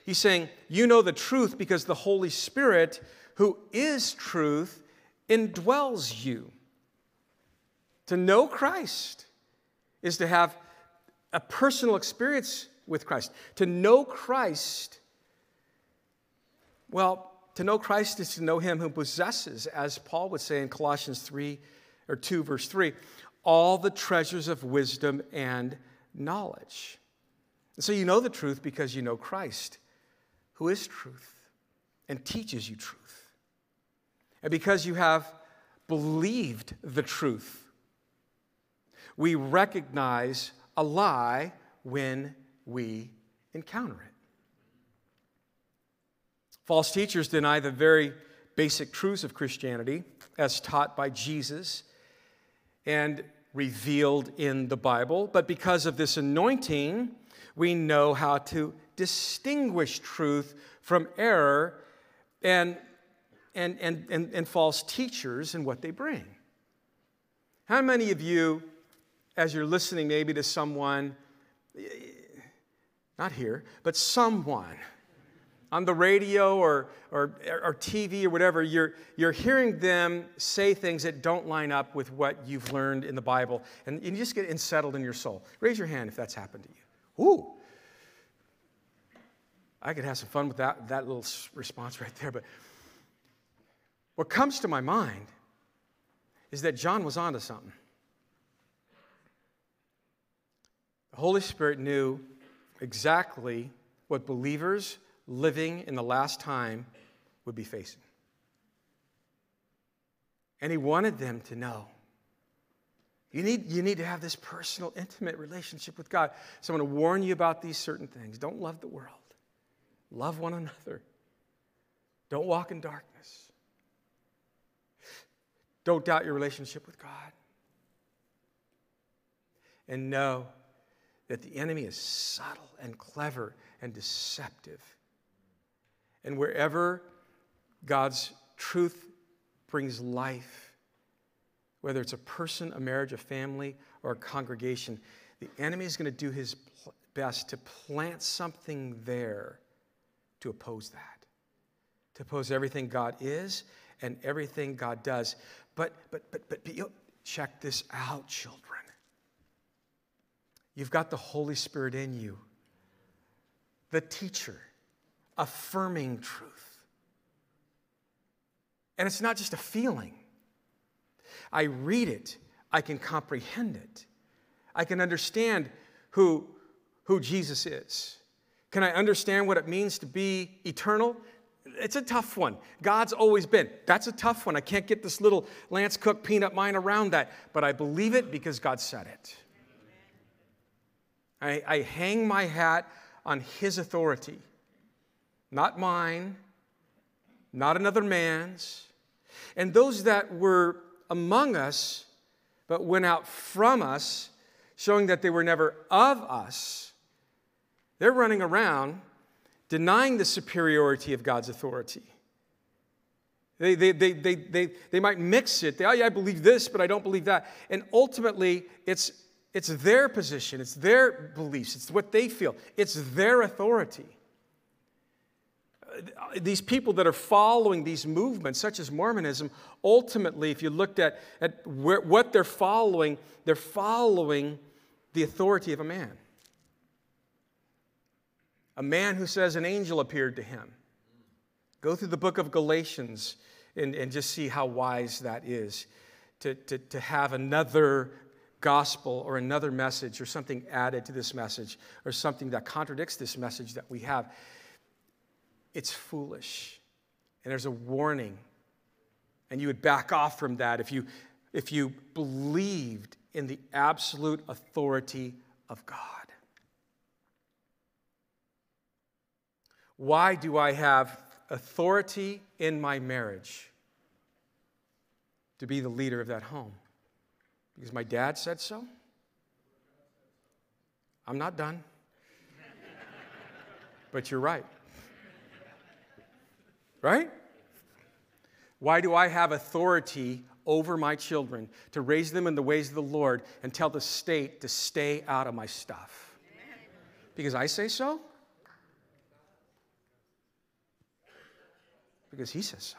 He's saying, You know the truth because the Holy Spirit, who is truth, indwells you. To know Christ is to have a personal experience with Christ. To know Christ, well, to know Christ is to know him who possesses, as Paul would say in Colossians 3 or 2, verse 3, all the treasures of wisdom and knowledge. And so you know the truth because you know Christ, who is truth and teaches you truth. And because you have believed the truth, we recognize a lie when we encounter it. False teachers deny the very basic truths of Christianity as taught by Jesus and revealed in the Bible, but because of this anointing, we know how to distinguish truth from error and, and, and, and, and false teachers and what they bring. How many of you as you're listening maybe to someone, not here, but someone on the radio or, or, or TV or whatever, you're, you're hearing them say things that don't line up with what you've learned in the Bible, and you just get unsettled in your soul. Raise your hand if that's happened to you. Ooh. I could have some fun with that, that little response right there, but what comes to my mind is that John was onto something. The Holy Spirit knew exactly what believers living in the last time would be facing. And He wanted them to know. You need, you need to have this personal, intimate relationship with God. So I'm going to warn you about these certain things. Don't love the world, love one another. Don't walk in darkness. Don't doubt your relationship with God. And know that the enemy is subtle and clever and deceptive. And wherever God's truth brings life, whether it's a person, a marriage, a family, or a congregation, the enemy is going to do his best to plant something there to oppose that, to oppose everything God is and everything God does. But, but, but, but, but check this out, children. You've got the Holy Spirit in you. the teacher, affirming truth. And it's not just a feeling. I read it, I can comprehend it, I can understand who, who Jesus is. Can I understand what it means to be eternal? It's a tough one. God's always been. That's a tough one. I can't get this little Lance Cook peanut mind around that, but I believe it because God said it. I, I hang my hat on His authority, not mine, not another man's. And those that were among us, but went out from us, showing that they were never of us, they're running around denying the superiority of God's authority. They, they, they, they, they, they might mix it. They, oh, yeah, I believe this, but I don't believe that. And ultimately, it's, it's their position, it's their beliefs, it's what they feel, it's their authority. Uh, these people that are following these movements, such as Mormonism, ultimately, if you looked at, at where, what they're following, they're following the authority of a man. A man who says an angel appeared to him. Go through the book of Galatians and, and just see how wise that is to, to, to have another gospel or another message or something added to this message or something that contradicts this message that we have. It's foolish. And there's a warning. And you would back off from that if you, if you believed in the absolute authority of God. Why do I have authority in my marriage to be the leader of that home? Because my dad said so? I'm not done. but you're right. Right? Why do I have authority over my children to raise them in the ways of the Lord and tell the state to stay out of my stuff? Because I say so? Because He says so.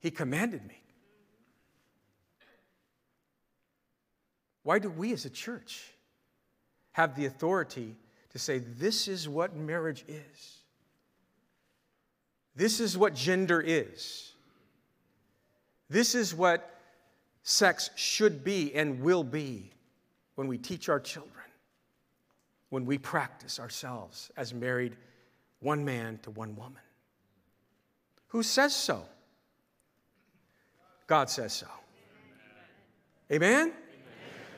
He commanded me. Why do we as a church have the authority to say, this is what marriage is? This is what gender is. This is what sex should be and will be when we teach our children, when we practice ourselves as married one man to one woman. Who says so? God says so. Amen?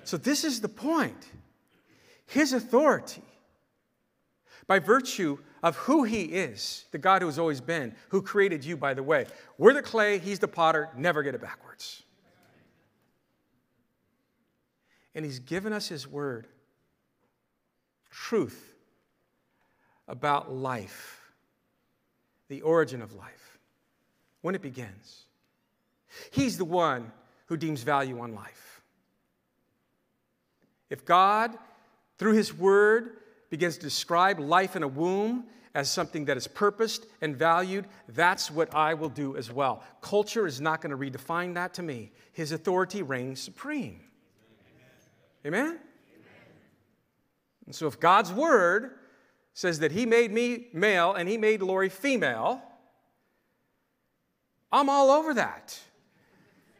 So, this is the point. His authority, by virtue of who He is, the God who has always been, who created you, by the way. We're the clay, He's the potter, never get it backwards. And He's given us His word, truth about life, the origin of life, when it begins. He's the one who deems value on life. If God, through His Word, begins to describe life in a womb as something that is purposed and valued, that's what I will do as well. Culture is not going to redefine that to me. His authority reigns supreme. Amen? Amen? And so if God's Word says that He made me male and He made Lori female, I'm all over that.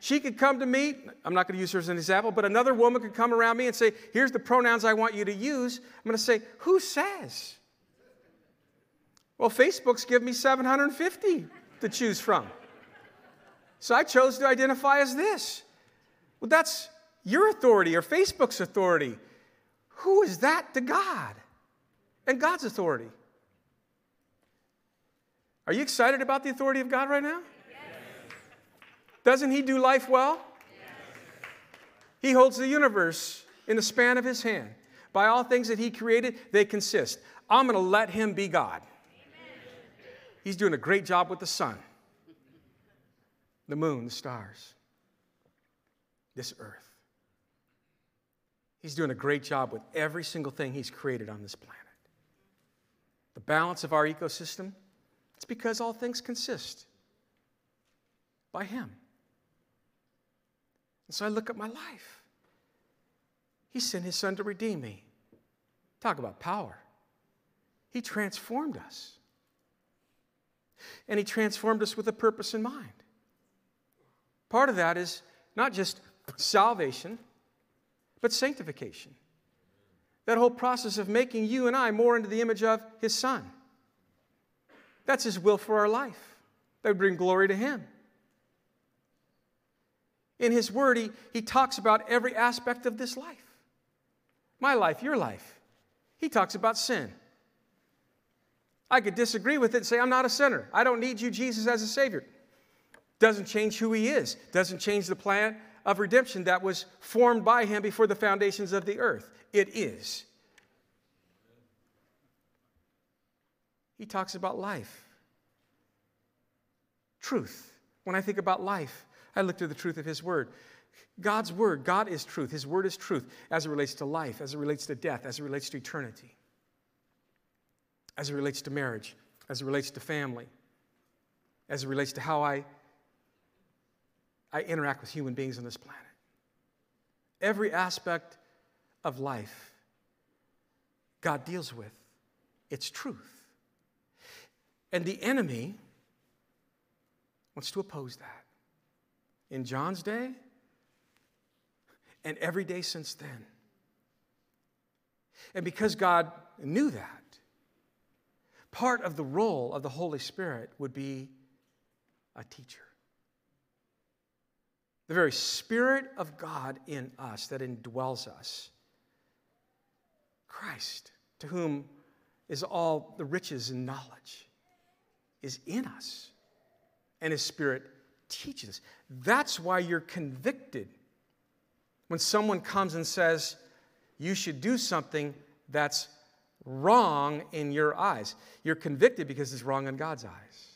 She could come to me, I'm not going to use her as an example, but another woman could come around me and say, Here's the pronouns I want you to use. I'm going to say, Who says? Well, Facebook's given me 750 to choose from. So I chose to identify as this. Well, that's your authority or Facebook's authority. Who is that to God and God's authority? Are you excited about the authority of God right now? Doesn't He do life well? Yes. He holds the universe in the span of His hand. By all things that He created, they consist. I'm going to let Him be God. Amen. He's doing a great job with the sun, the moon, the stars, this earth. He's doing a great job with every single thing He's created on this planet. The balance of our ecosystem, it's because all things consist by Him. And so I look at my life. He sent his son to redeem me. Talk about power. He transformed us. And He transformed us with a purpose in mind. Part of that is not just salvation, but sanctification. That whole process of making you and I more into the image of His Son. That's His will for our life. That would bring glory to Him. In His Word, He, he talks about every aspect of this life my life, your life. He talks about sin. I could disagree with it and say, I'm not a sinner. I don't need you, Jesus, as a Savior. Doesn't change who He is, doesn't change the plan of redemption that was formed by Him before the foundations of the earth. It is. He talks about life, truth. When I think about life, I look to the truth of His Word. God's Word, God is truth. His Word is truth as it relates to life, as it relates to death, as it relates to eternity, as it relates to marriage, as it relates to family, as it relates to how I, I interact with human beings on this planet. Every aspect of life God deals with, it's truth. And the enemy wants to oppose that. In John's day, and every day since then. And because God knew that, part of the role of the Holy Spirit would be a teacher. The very Spirit of God in us that indwells us. Christ, to whom is all the riches and knowledge, is in us. And His Spirit teaches us. That's why you're convicted when someone comes and says, you should do something that's wrong in your eyes. You're convicted because it's wrong in God's eyes.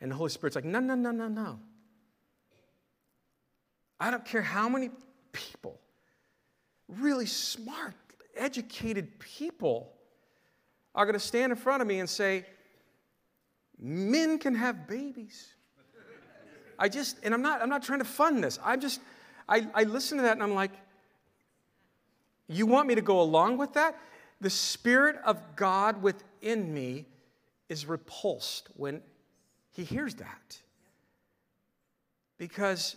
And the Holy Spirit's like, no, no, no, no, no. I don't care how many people, really smart, educated people, are going to stand in front of me and say, men can have babies. I just, and I'm not, I'm not trying to fund this. I'm just, I, I listen to that and I'm like, you want me to go along with that? The Spirit of God within me is repulsed when he hears that. Because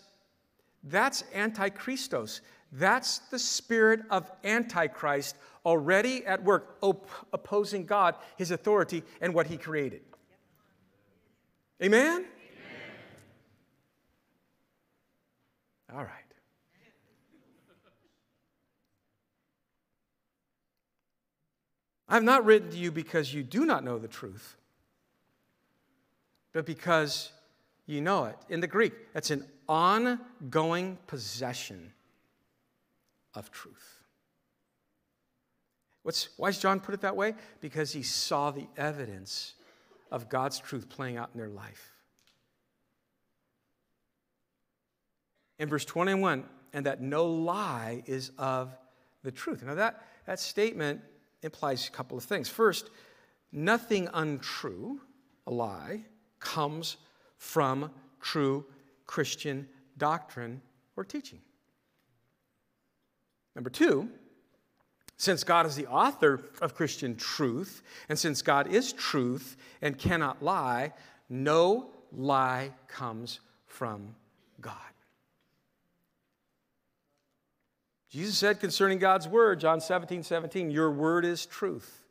that's antichristos. That's the spirit of antichrist already at work, op- opposing God, his authority, and what he created. Amen? All right. I've not written to you because you do not know the truth, but because you know it. In the Greek, it's an ongoing possession of truth. What's, why does John put it that way? Because he saw the evidence of God's truth playing out in their life. In verse 21, and that no lie is of the truth. Now, that, that statement implies a couple of things. First, nothing untrue, a lie, comes from true Christian doctrine or teaching. Number two, since God is the author of Christian truth, and since God is truth and cannot lie, no lie comes from God. Jesus said concerning God's word, John 17, 17, your word is truth.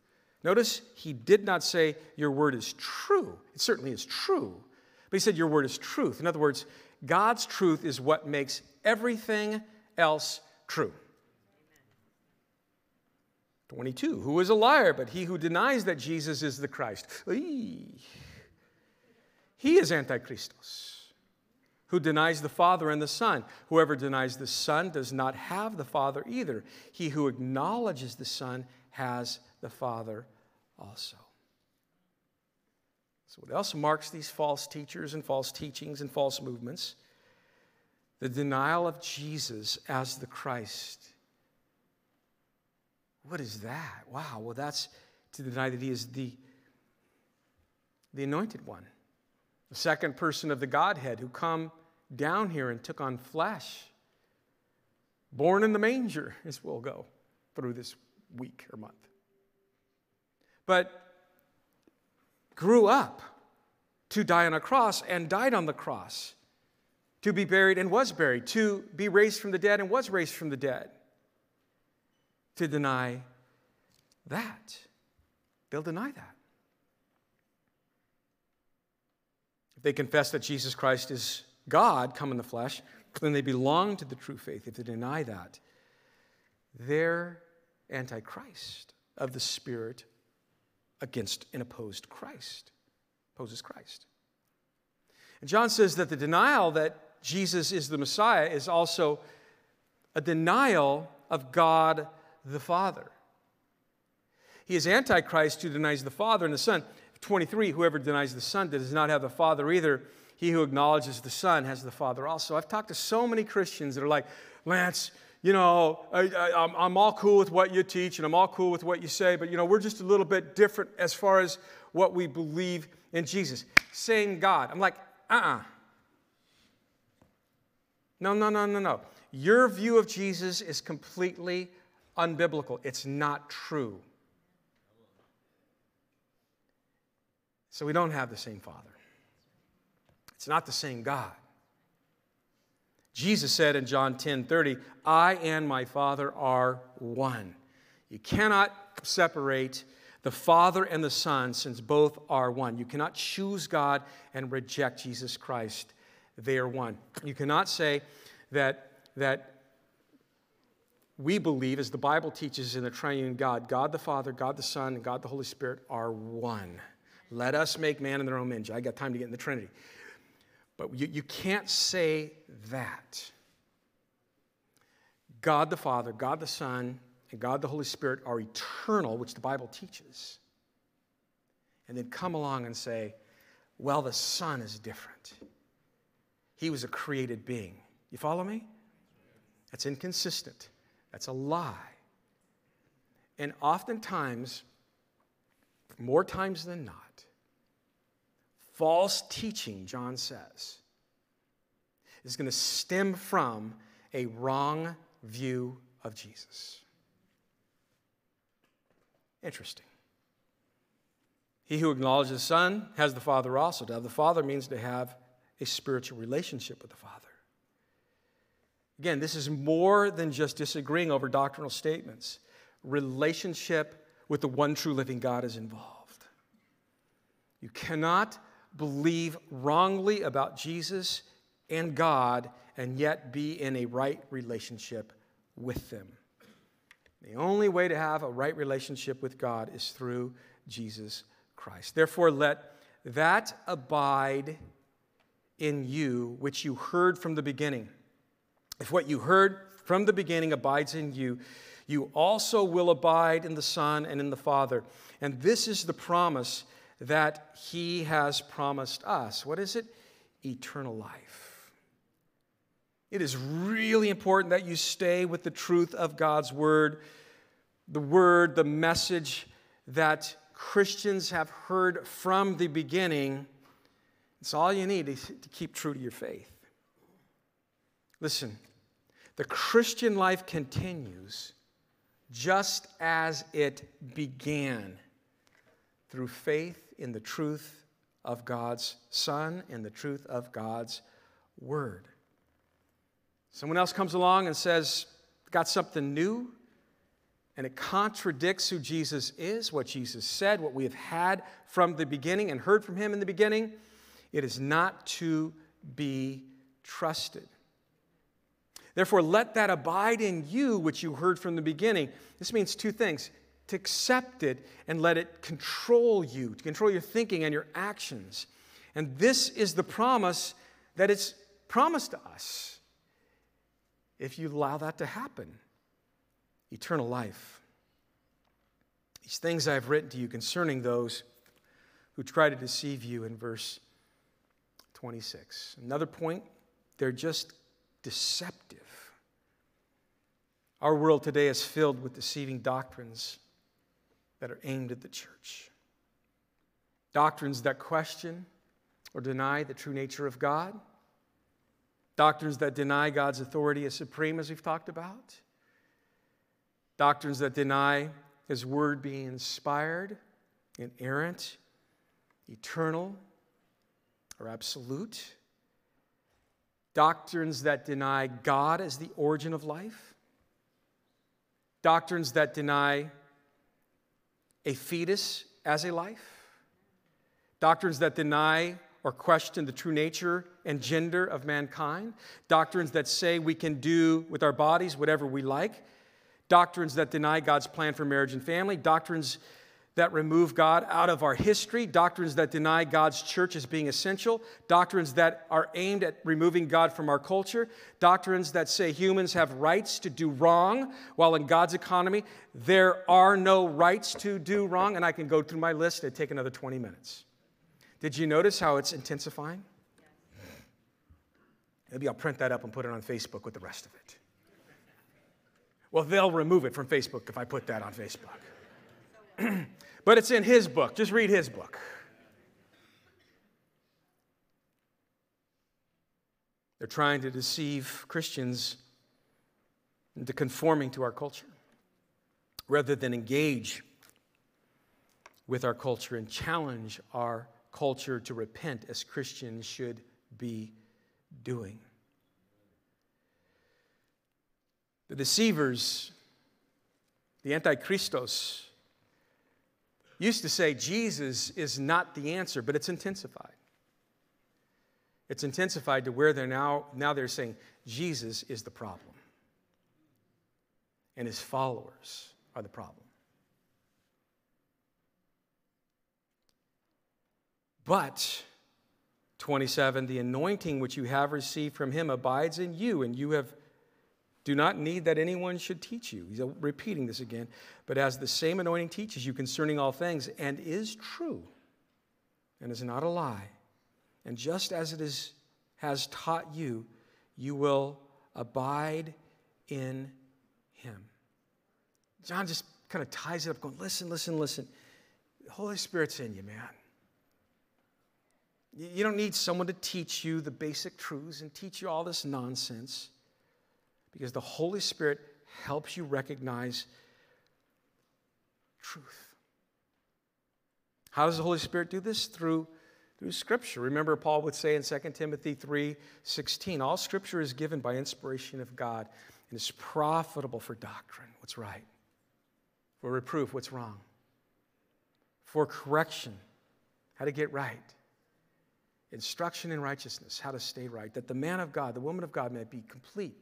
Notice he did not say your word is true. It certainly is true. But he said your word is truth. In other words, God's truth is what makes everything else true. 22, who is a liar but he who denies that Jesus is the Christ? He is Antichristos who denies the Father and the Son. Whoever denies the Son does not have the Father either. He who acknowledges the Son has the Father also. So, what else marks these false teachers and false teachings and false movements? The denial of Jesus as the Christ. What is that? Wow, well, that's to deny that he is the, the anointed one the second person of the Godhead who come down here and took on flesh, born in the manger, as we'll go through this week or month. But grew up to die on a cross and died on the cross, to be buried and was buried, to be raised from the dead and was raised from the dead. To deny that, they'll deny that. If they confess that Jesus Christ is God come in the flesh, then they belong to the true faith. If they deny that, they're antichrist of the Spirit against and opposed Christ, opposes Christ. And John says that the denial that Jesus is the Messiah is also a denial of God the Father. He is Antichrist who denies the Father and the Son. 23, whoever denies the Son does not have the Father either. He who acknowledges the Son has the Father also. I've talked to so many Christians that are like, Lance, you know, I, am all cool with what you teach and I'm all cool with what you say, but, you know, we're just a little bit different as far as what we believe in Jesus. Same God. I'm like, uh uh-uh. uh No, no, no, no, no. Your view of Jesus is completely unbiblical, it's not true. So we don't have the same Father, it's not the same God. Jesus said in John 10 30, I and my Father are one. You cannot separate the Father and the Son since both are one. You cannot choose God and reject Jesus Christ. They are one. You cannot say that, that we believe, as the Bible teaches in the triune God, God the Father, God the Son, and God the Holy Spirit are one. Let us make man in their own image. I got time to get in the Trinity. But you, you can't say that. God the Father, God the Son, and God the Holy Spirit are eternal, which the Bible teaches. And then come along and say, well, the Son is different. He was a created being. You follow me? That's inconsistent. That's a lie. And oftentimes, more times than not, false teaching, John says, is going to stem from a wrong view of Jesus. Interesting. He who acknowledges the Son has the Father also. To have the Father means to have a spiritual relationship with the Father. Again, this is more than just disagreeing over doctrinal statements. Relationship with the one true living God is involved. You cannot believe wrongly about Jesus and God and yet be in a right relationship with them. The only way to have a right relationship with God is through Jesus Christ. Therefore, let that abide in you which you heard from the beginning. If what you heard from the beginning abides in you, you also will abide in the Son and in the Father. And this is the promise that he has promised us. What is it? Eternal life. It is really important that you stay with the truth of God's word, the word, the message that Christians have heard from the beginning. It's all you need to keep true to your faith. Listen, the Christian life continues just as it began through faith in the truth of God's Son and the truth of God's Word. Someone else comes along and says, Got something new, and it contradicts who Jesus is, what Jesus said, what we have had from the beginning and heard from him in the beginning. It is not to be trusted. Therefore, let that abide in you, which you heard from the beginning. This means two things to accept it and let it control you, to control your thinking and your actions. And this is the promise that it's promised to us if you allow that to happen eternal life. These things I have written to you concerning those who try to deceive you in verse 26. Another point, they're just deceptive. Our world today is filled with deceiving doctrines that are aimed at the church. Doctrines that question or deny the true nature of God. Doctrines that deny God's authority as supreme, as we've talked about. Doctrines that deny His word being inspired, inerrant, eternal or absolute, doctrines that deny God as the origin of life, doctrines that deny a fetus as a life, doctrines that deny or question the true nature and gender of mankind, doctrines that say we can do with our bodies whatever we like, doctrines that deny God's plan for marriage and family, doctrines that remove God out of our history, doctrines that deny God's church as being essential, doctrines that are aimed at removing God from our culture, doctrines that say humans have rights to do wrong, while in God's economy, there are no rights to do wrong. And I can go through my list, it'd take another 20 minutes. Did you notice how it's intensifying? Maybe I'll print that up and put it on Facebook with the rest of it. Well, they'll remove it from Facebook if I put that on Facebook. But it's in his book. Just read his book. They're trying to deceive Christians into conforming to our culture rather than engage with our culture and challenge our culture to repent as Christians should be doing. The deceivers, the antichristos, used to say Jesus is not the answer, but it's intensified. It's intensified to where they're now, now they're saying Jesus is the problem. And his followers are the problem. But, 27, the anointing which you have received from him abides in you, and you have do not need that anyone should teach you. He's uh, repeating this again. But as the same anointing teaches you concerning all things, and is true, and is not a lie, and just as it is, has taught you, you will abide in him. John just kind of ties it up, going, listen, listen, listen. The Holy Spirit's in you, man. You don't need someone to teach you the basic truths and teach you all this nonsense because the Holy Spirit helps you recognize truth. How does the Holy Spirit do this? Through, through Scripture. Remember, Paul would say in 2 Timothy 3 16, all Scripture is given by inspiration of God and is profitable for doctrine, what's right, for reproof, what's wrong, for correction, how to get right, instruction in righteousness, how to stay right, that the man of God, the woman of God may be complete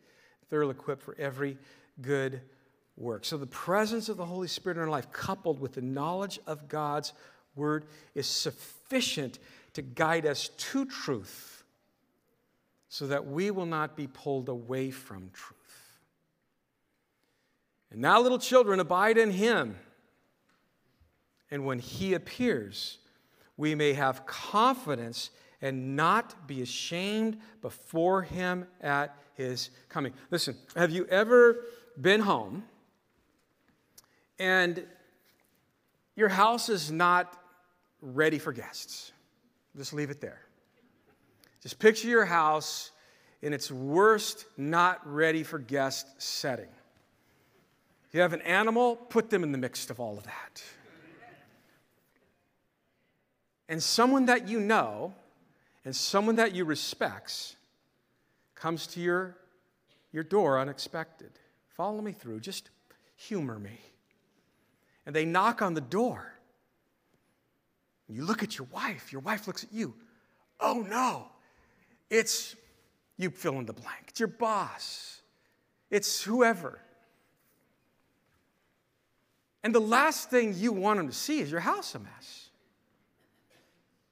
thoroughly equipped for every good work. So, the presence of the Holy Spirit in our life, coupled with the knowledge of God's word, is sufficient to guide us to truth so that we will not be pulled away from truth. And now, little children, abide in Him. And when He appears, we may have confidence and not be ashamed before Him at his coming. Listen, have you ever been home and your house is not ready for guests? Just leave it there. Just picture your house in its worst, not ready for guest setting. You have an animal, put them in the midst of all of that. And someone that you know and someone that you respects comes to your, your door unexpected. Follow me through, just humor me. And they knock on the door. You look at your wife, your wife looks at you. Oh no, it's you fill in the blank. It's your boss, it's whoever. And the last thing you want them to see is your house a mess.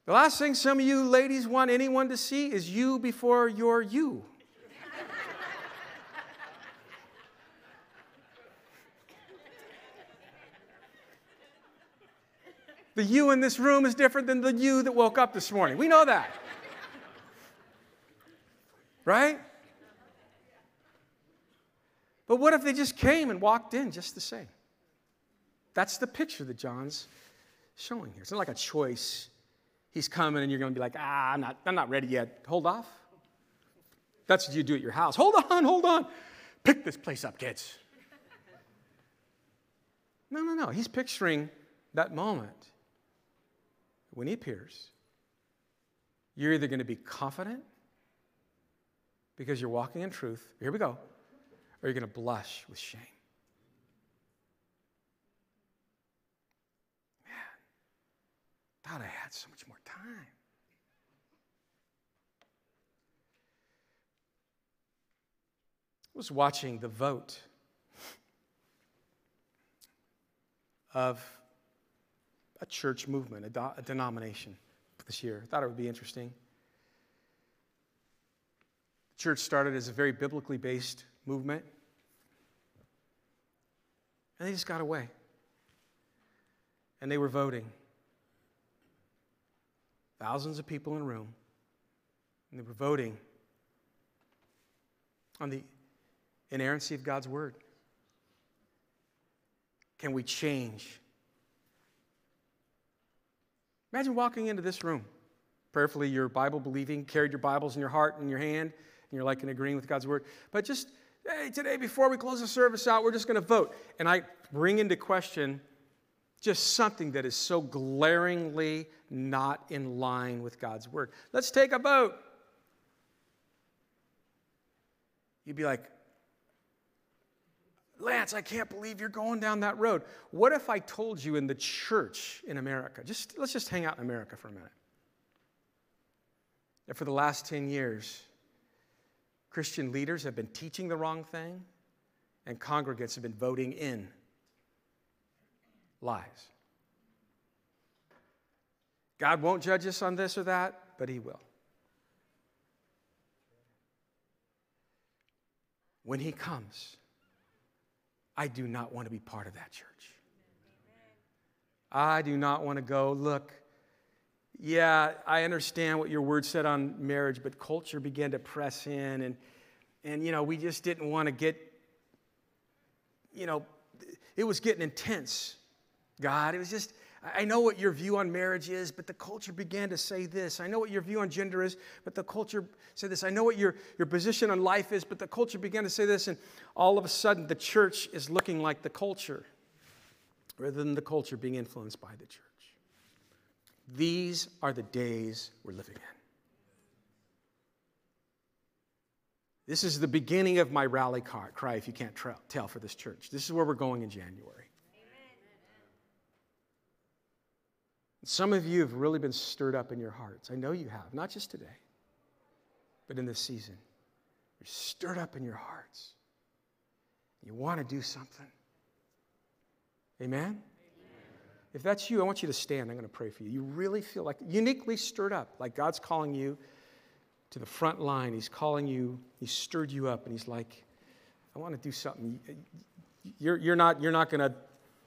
The last thing some of you ladies want anyone to see is you before you're you. The you in this room is different than the you that woke up this morning. We know that. Right? But what if they just came and walked in just the same? That's the picture that John's showing here. It's not like a choice. He's coming and you're going to be like, ah, I'm not, I'm not ready yet. Hold off. That's what you do at your house. Hold on, hold on. Pick this place up, kids. No, no, no. He's picturing that moment When he appears, you're either going to be confident because you're walking in truth. Here we go. Or you're going to blush with shame. Thought I had so much more time. I was watching the vote of a church movement, a, do- a denomination this year. I thought it would be interesting. The church started as a very biblically based movement, and they just got away. And they were voting. Thousands of people in a room, and they were voting on the inerrancy of God's word. Can we change? Imagine walking into this room. Prayerfully, you're Bible believing, carried your Bibles in your heart and in your hand, and you're like in agreeing with God's word. But just, hey, today, before we close the service out, we're just going to vote. And I bring into question just something that is so glaringly not in line with God's word. Let's take a vote. You'd be like, Lance, I can't believe you're going down that road. What if I told you in the church in America, just let's just hang out in America for a minute, that for the last 10 years, Christian leaders have been teaching the wrong thing and congregants have been voting in lies. God won't judge us on this or that, but He will. When He comes, I do not want to be part of that church. I do not want to go, look, yeah, I understand what your word said on marriage, but culture began to press in, and, and you know, we just didn't want to get, you know, it was getting intense, God. It was just, I know what your view on marriage is, but the culture began to say this. I know what your view on gender is, but the culture said this. I know what your, your position on life is, but the culture began to say this. And all of a sudden, the church is looking like the culture rather than the culture being influenced by the church. These are the days we're living in. This is the beginning of my rally cry, if you can't tell, for this church. This is where we're going in January. Some of you have really been stirred up in your hearts. I know you have, not just today, but in this season. You're stirred up in your hearts. You want to do something. Amen? Amen? If that's you, I want you to stand. I'm going to pray for you. You really feel like uniquely stirred up, like God's calling you to the front line. He's calling you, He's stirred you up, and He's like, I want to do something. You're, you're not, you're not going to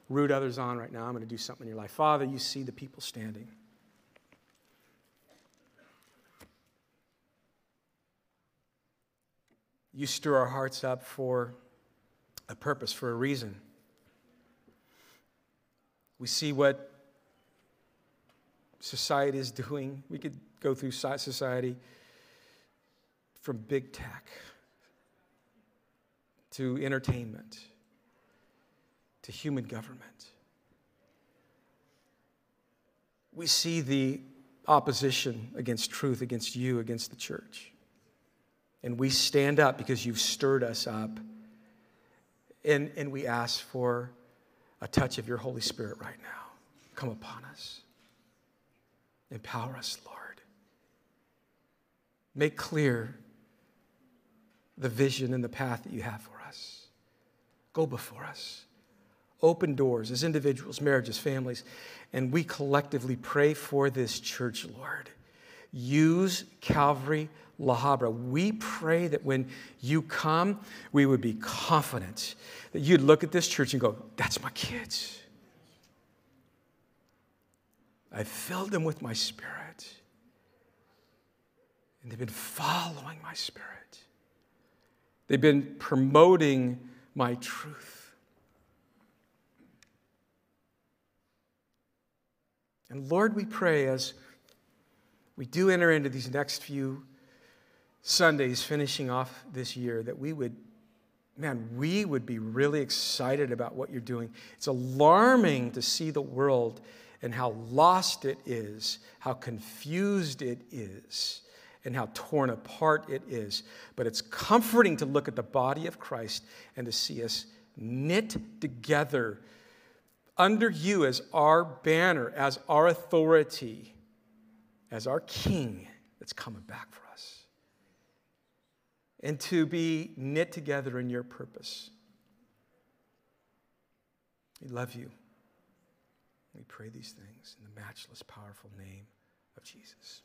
root others on right now. I'm going to do something in your life. Father, you see the people standing. You stir our hearts up for a purpose, for a reason. We see what society is doing. We could go through society from big tech to entertainment to human government. We see the opposition against truth, against you, against the church. And we stand up because you've stirred us up. And, and we ask for a touch of your Holy Spirit right now. Come upon us. Empower us, Lord. Make clear the vision and the path that you have for us. Go before us open doors as individuals, marriages, families, and we collectively pray for this church, Lord. Use Calvary La Habra. We pray that when you come, we would be confident that you'd look at this church and go, That's my kids. I filled them with my spirit, and they've been following my spirit. They've been promoting my truth. And Lord, we pray as we do enter into these next few Sundays finishing off this year that we would, man, we would be really excited about what you're doing. It's alarming to see the world and how lost it is, how confused it is, and how torn apart it is. But it's comforting to look at the body of Christ and to see us knit together under you as our banner, as our authority, as our king that's coming back for us. And to be knit together in your purpose. We love you. We pray these things in the matchless, powerful name of Jesus.